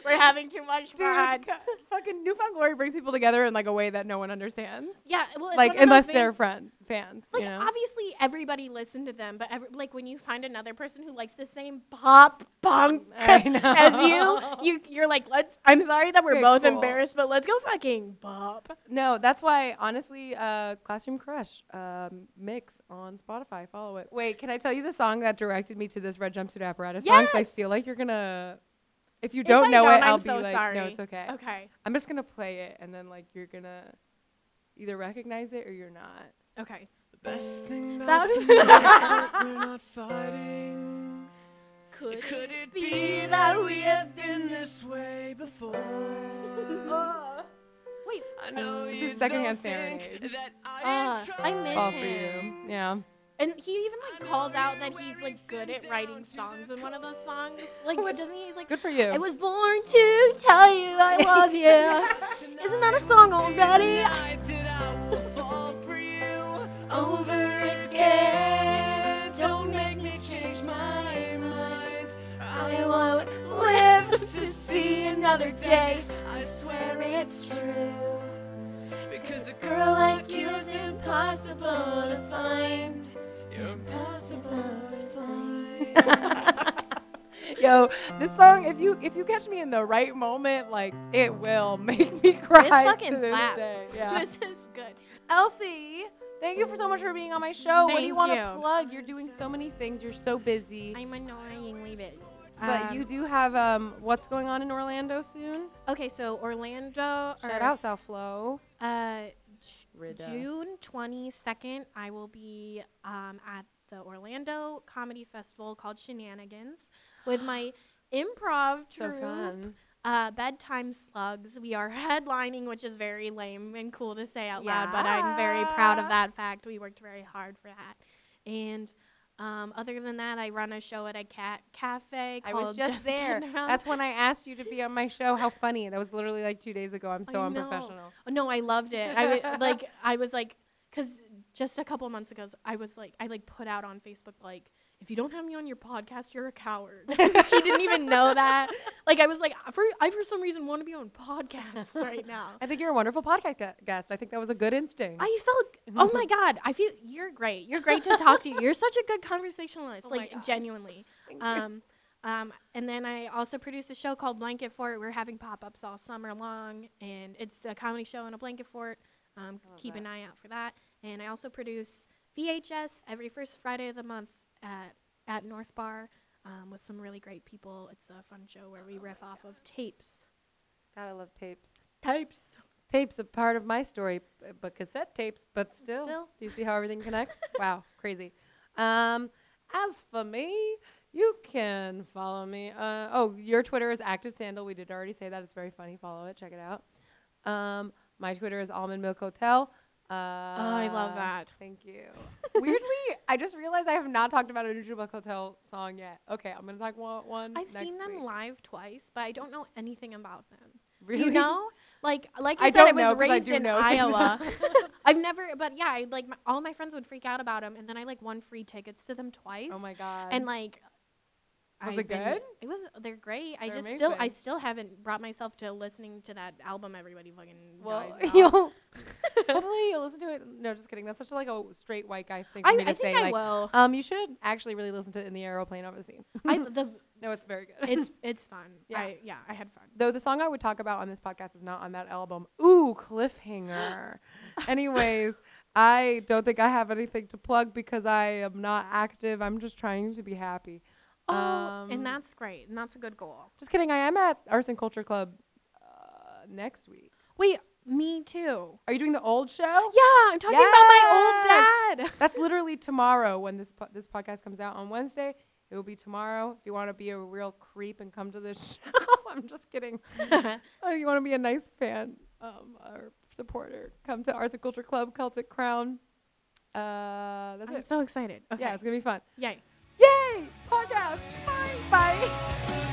We're having too much Dude, fun. co- fucking New Found Glory brings people together in like a way that no one understands. Yeah, well, like unless they're friend fans, Like you know. obviously everybody listened to them, but every, like when you find another person who likes the same pop punk as you, you you're like, let's. I'm sorry that we're Okay, both cool. embarrassed, but let's go fucking pop. No, that's why honestly, uh, Classroom Crush um, mix on Spotify. Follow it. Wait, can I tell you the song that directed me to this red jumpsuit apparatus song? 'Cause I feel like you're gonna. If you don't I know don't, it, I'm I'll so be like, sorry. no, it's okay. Okay, I'm just gonna play it, and then like you're gonna either recognize it or you're not. okay. The best thing That about was- tonight is that we're not fighting. Could, Could it be that we have been this way before? Wait, I know This is you secondhand don't serenade. that I Uh, am I miss All him. for you. Yeah. And he even like calls out that he's like good at writing songs in one of those songs. Like, Which- doesn't he? He's like, Good for you. I was born to tell you I love you. Isn't that a song already? Tonight that I will for you over again. Don't make me change my mind. I won't live to see another day. I swear it's true. Because a girl like you is impossible to find. Yo, this song, if you if you catch me in the right moment, like it will make me cry. This to fucking this slaps. day. Yeah. This is good. Elsie, thank you for so much for being on my show. what do you Thank want to you. plug? You're doing so many things. You're so busy. I'm annoyingly busy. but Um, you do have um what's going on in Orlando soon? Okay, so Orlando. Shout or, out South Flow. Uh, June 22nd, I will be um, at the Orlando Comedy Festival called Shenanigans with my improv So troupe, fun. uh, Bedtime Slugs. We are headlining, which is very lame and cool to say out loud, but I'm very proud of that fact. We worked very hard for that. And um, other than that, I run a show at a cat cafe I was just there. That's when I asked you to be on my show. How funny. That was literally like two days ago. I'm so I unprofessional. Oh, no, I loved it. I w- like I was like cuz just a couple months ago I was like I like put out on Facebook like if you don't have me on your podcast, you're a coward. she didn't even know that. Like I was like, for I for some reason want to be on podcasts right now. I think you're a wonderful podcast gu- guest. I think that was a good instinct. I felt, oh my god, I feel you're great. You're great to talk to. You're such a good conversationalist, Oh like genuinely. Thank you. Um, um, and then I also produce a show called Blanket Fort. We're having pop ups all summer long, and it's a comedy show in a blanket fort. Um, keep that. an eye out for that. And I also produce VHS every first Friday of the month at at North Bar um, with some really great people. It's a fun show where we Oh riff off of tapes. Gotta love tapes. Tapes. Tapes a part of my story, b- but cassette tapes, but still. Still. Do you see how everything connects? wow, crazy. Um, as for me, you can follow me. Uh, oh, your Twitter is Active Sandal. We did already say that. It's very funny. Follow it. Check it out. Um, my Twitter is Almond Milk Hotel. Uh, Oh, I love that. Thank you. Weirdly, I just realized I have not talked about a Neutral Milk Hotel song yet. Okay, I'm gonna talk one. one I've seen them week. live twice, but I don't know anything about them. Really? You know, like like I I, said, I was I raised do in. Iowa. I've never, but yeah, I, like my, all my friends would freak out about them, and then I like won free tickets to them twice. Oh my god. And like, Was I've it been- good? It was. They're great. I They're I just still, I still haven't brought myself to listening to that album. Everybody fucking well, dies. you'll hopefully you'll listen to it. No, just kidding. That's such like a straight white guy thing for I, me to I say. think I like, will. um, you should actually really listen to it in the aeroplane over the sea. I the no, it's very good. it's it's fun. Yeah. I, yeah, I had fun. Though the song I would talk about on this podcast is not on that album. Ooh, cliffhanger. Anyways, I don't think I have anything to plug because I am not active. I'm just trying to be happy. Oh, Um, and that's great, and that's a good goal. Just kidding. I am at Arts and Culture Club uh, next week. Wait, me too. Are you doing the old show? Yeah, I'm talking about my old dad. That's literally tomorrow when this po- this podcast comes out on Wednesday. It will be tomorrow. If you want to be a real creep and come to this show, I'm just kidding. oh, you want to be a nice fan um, or supporter, come to Arts and Culture Club, Celtic Crown. Uh, that's I'm it. so excited. Okay. Yeah, it's gonna be fun. Yay. Yay! 好的，拜拜。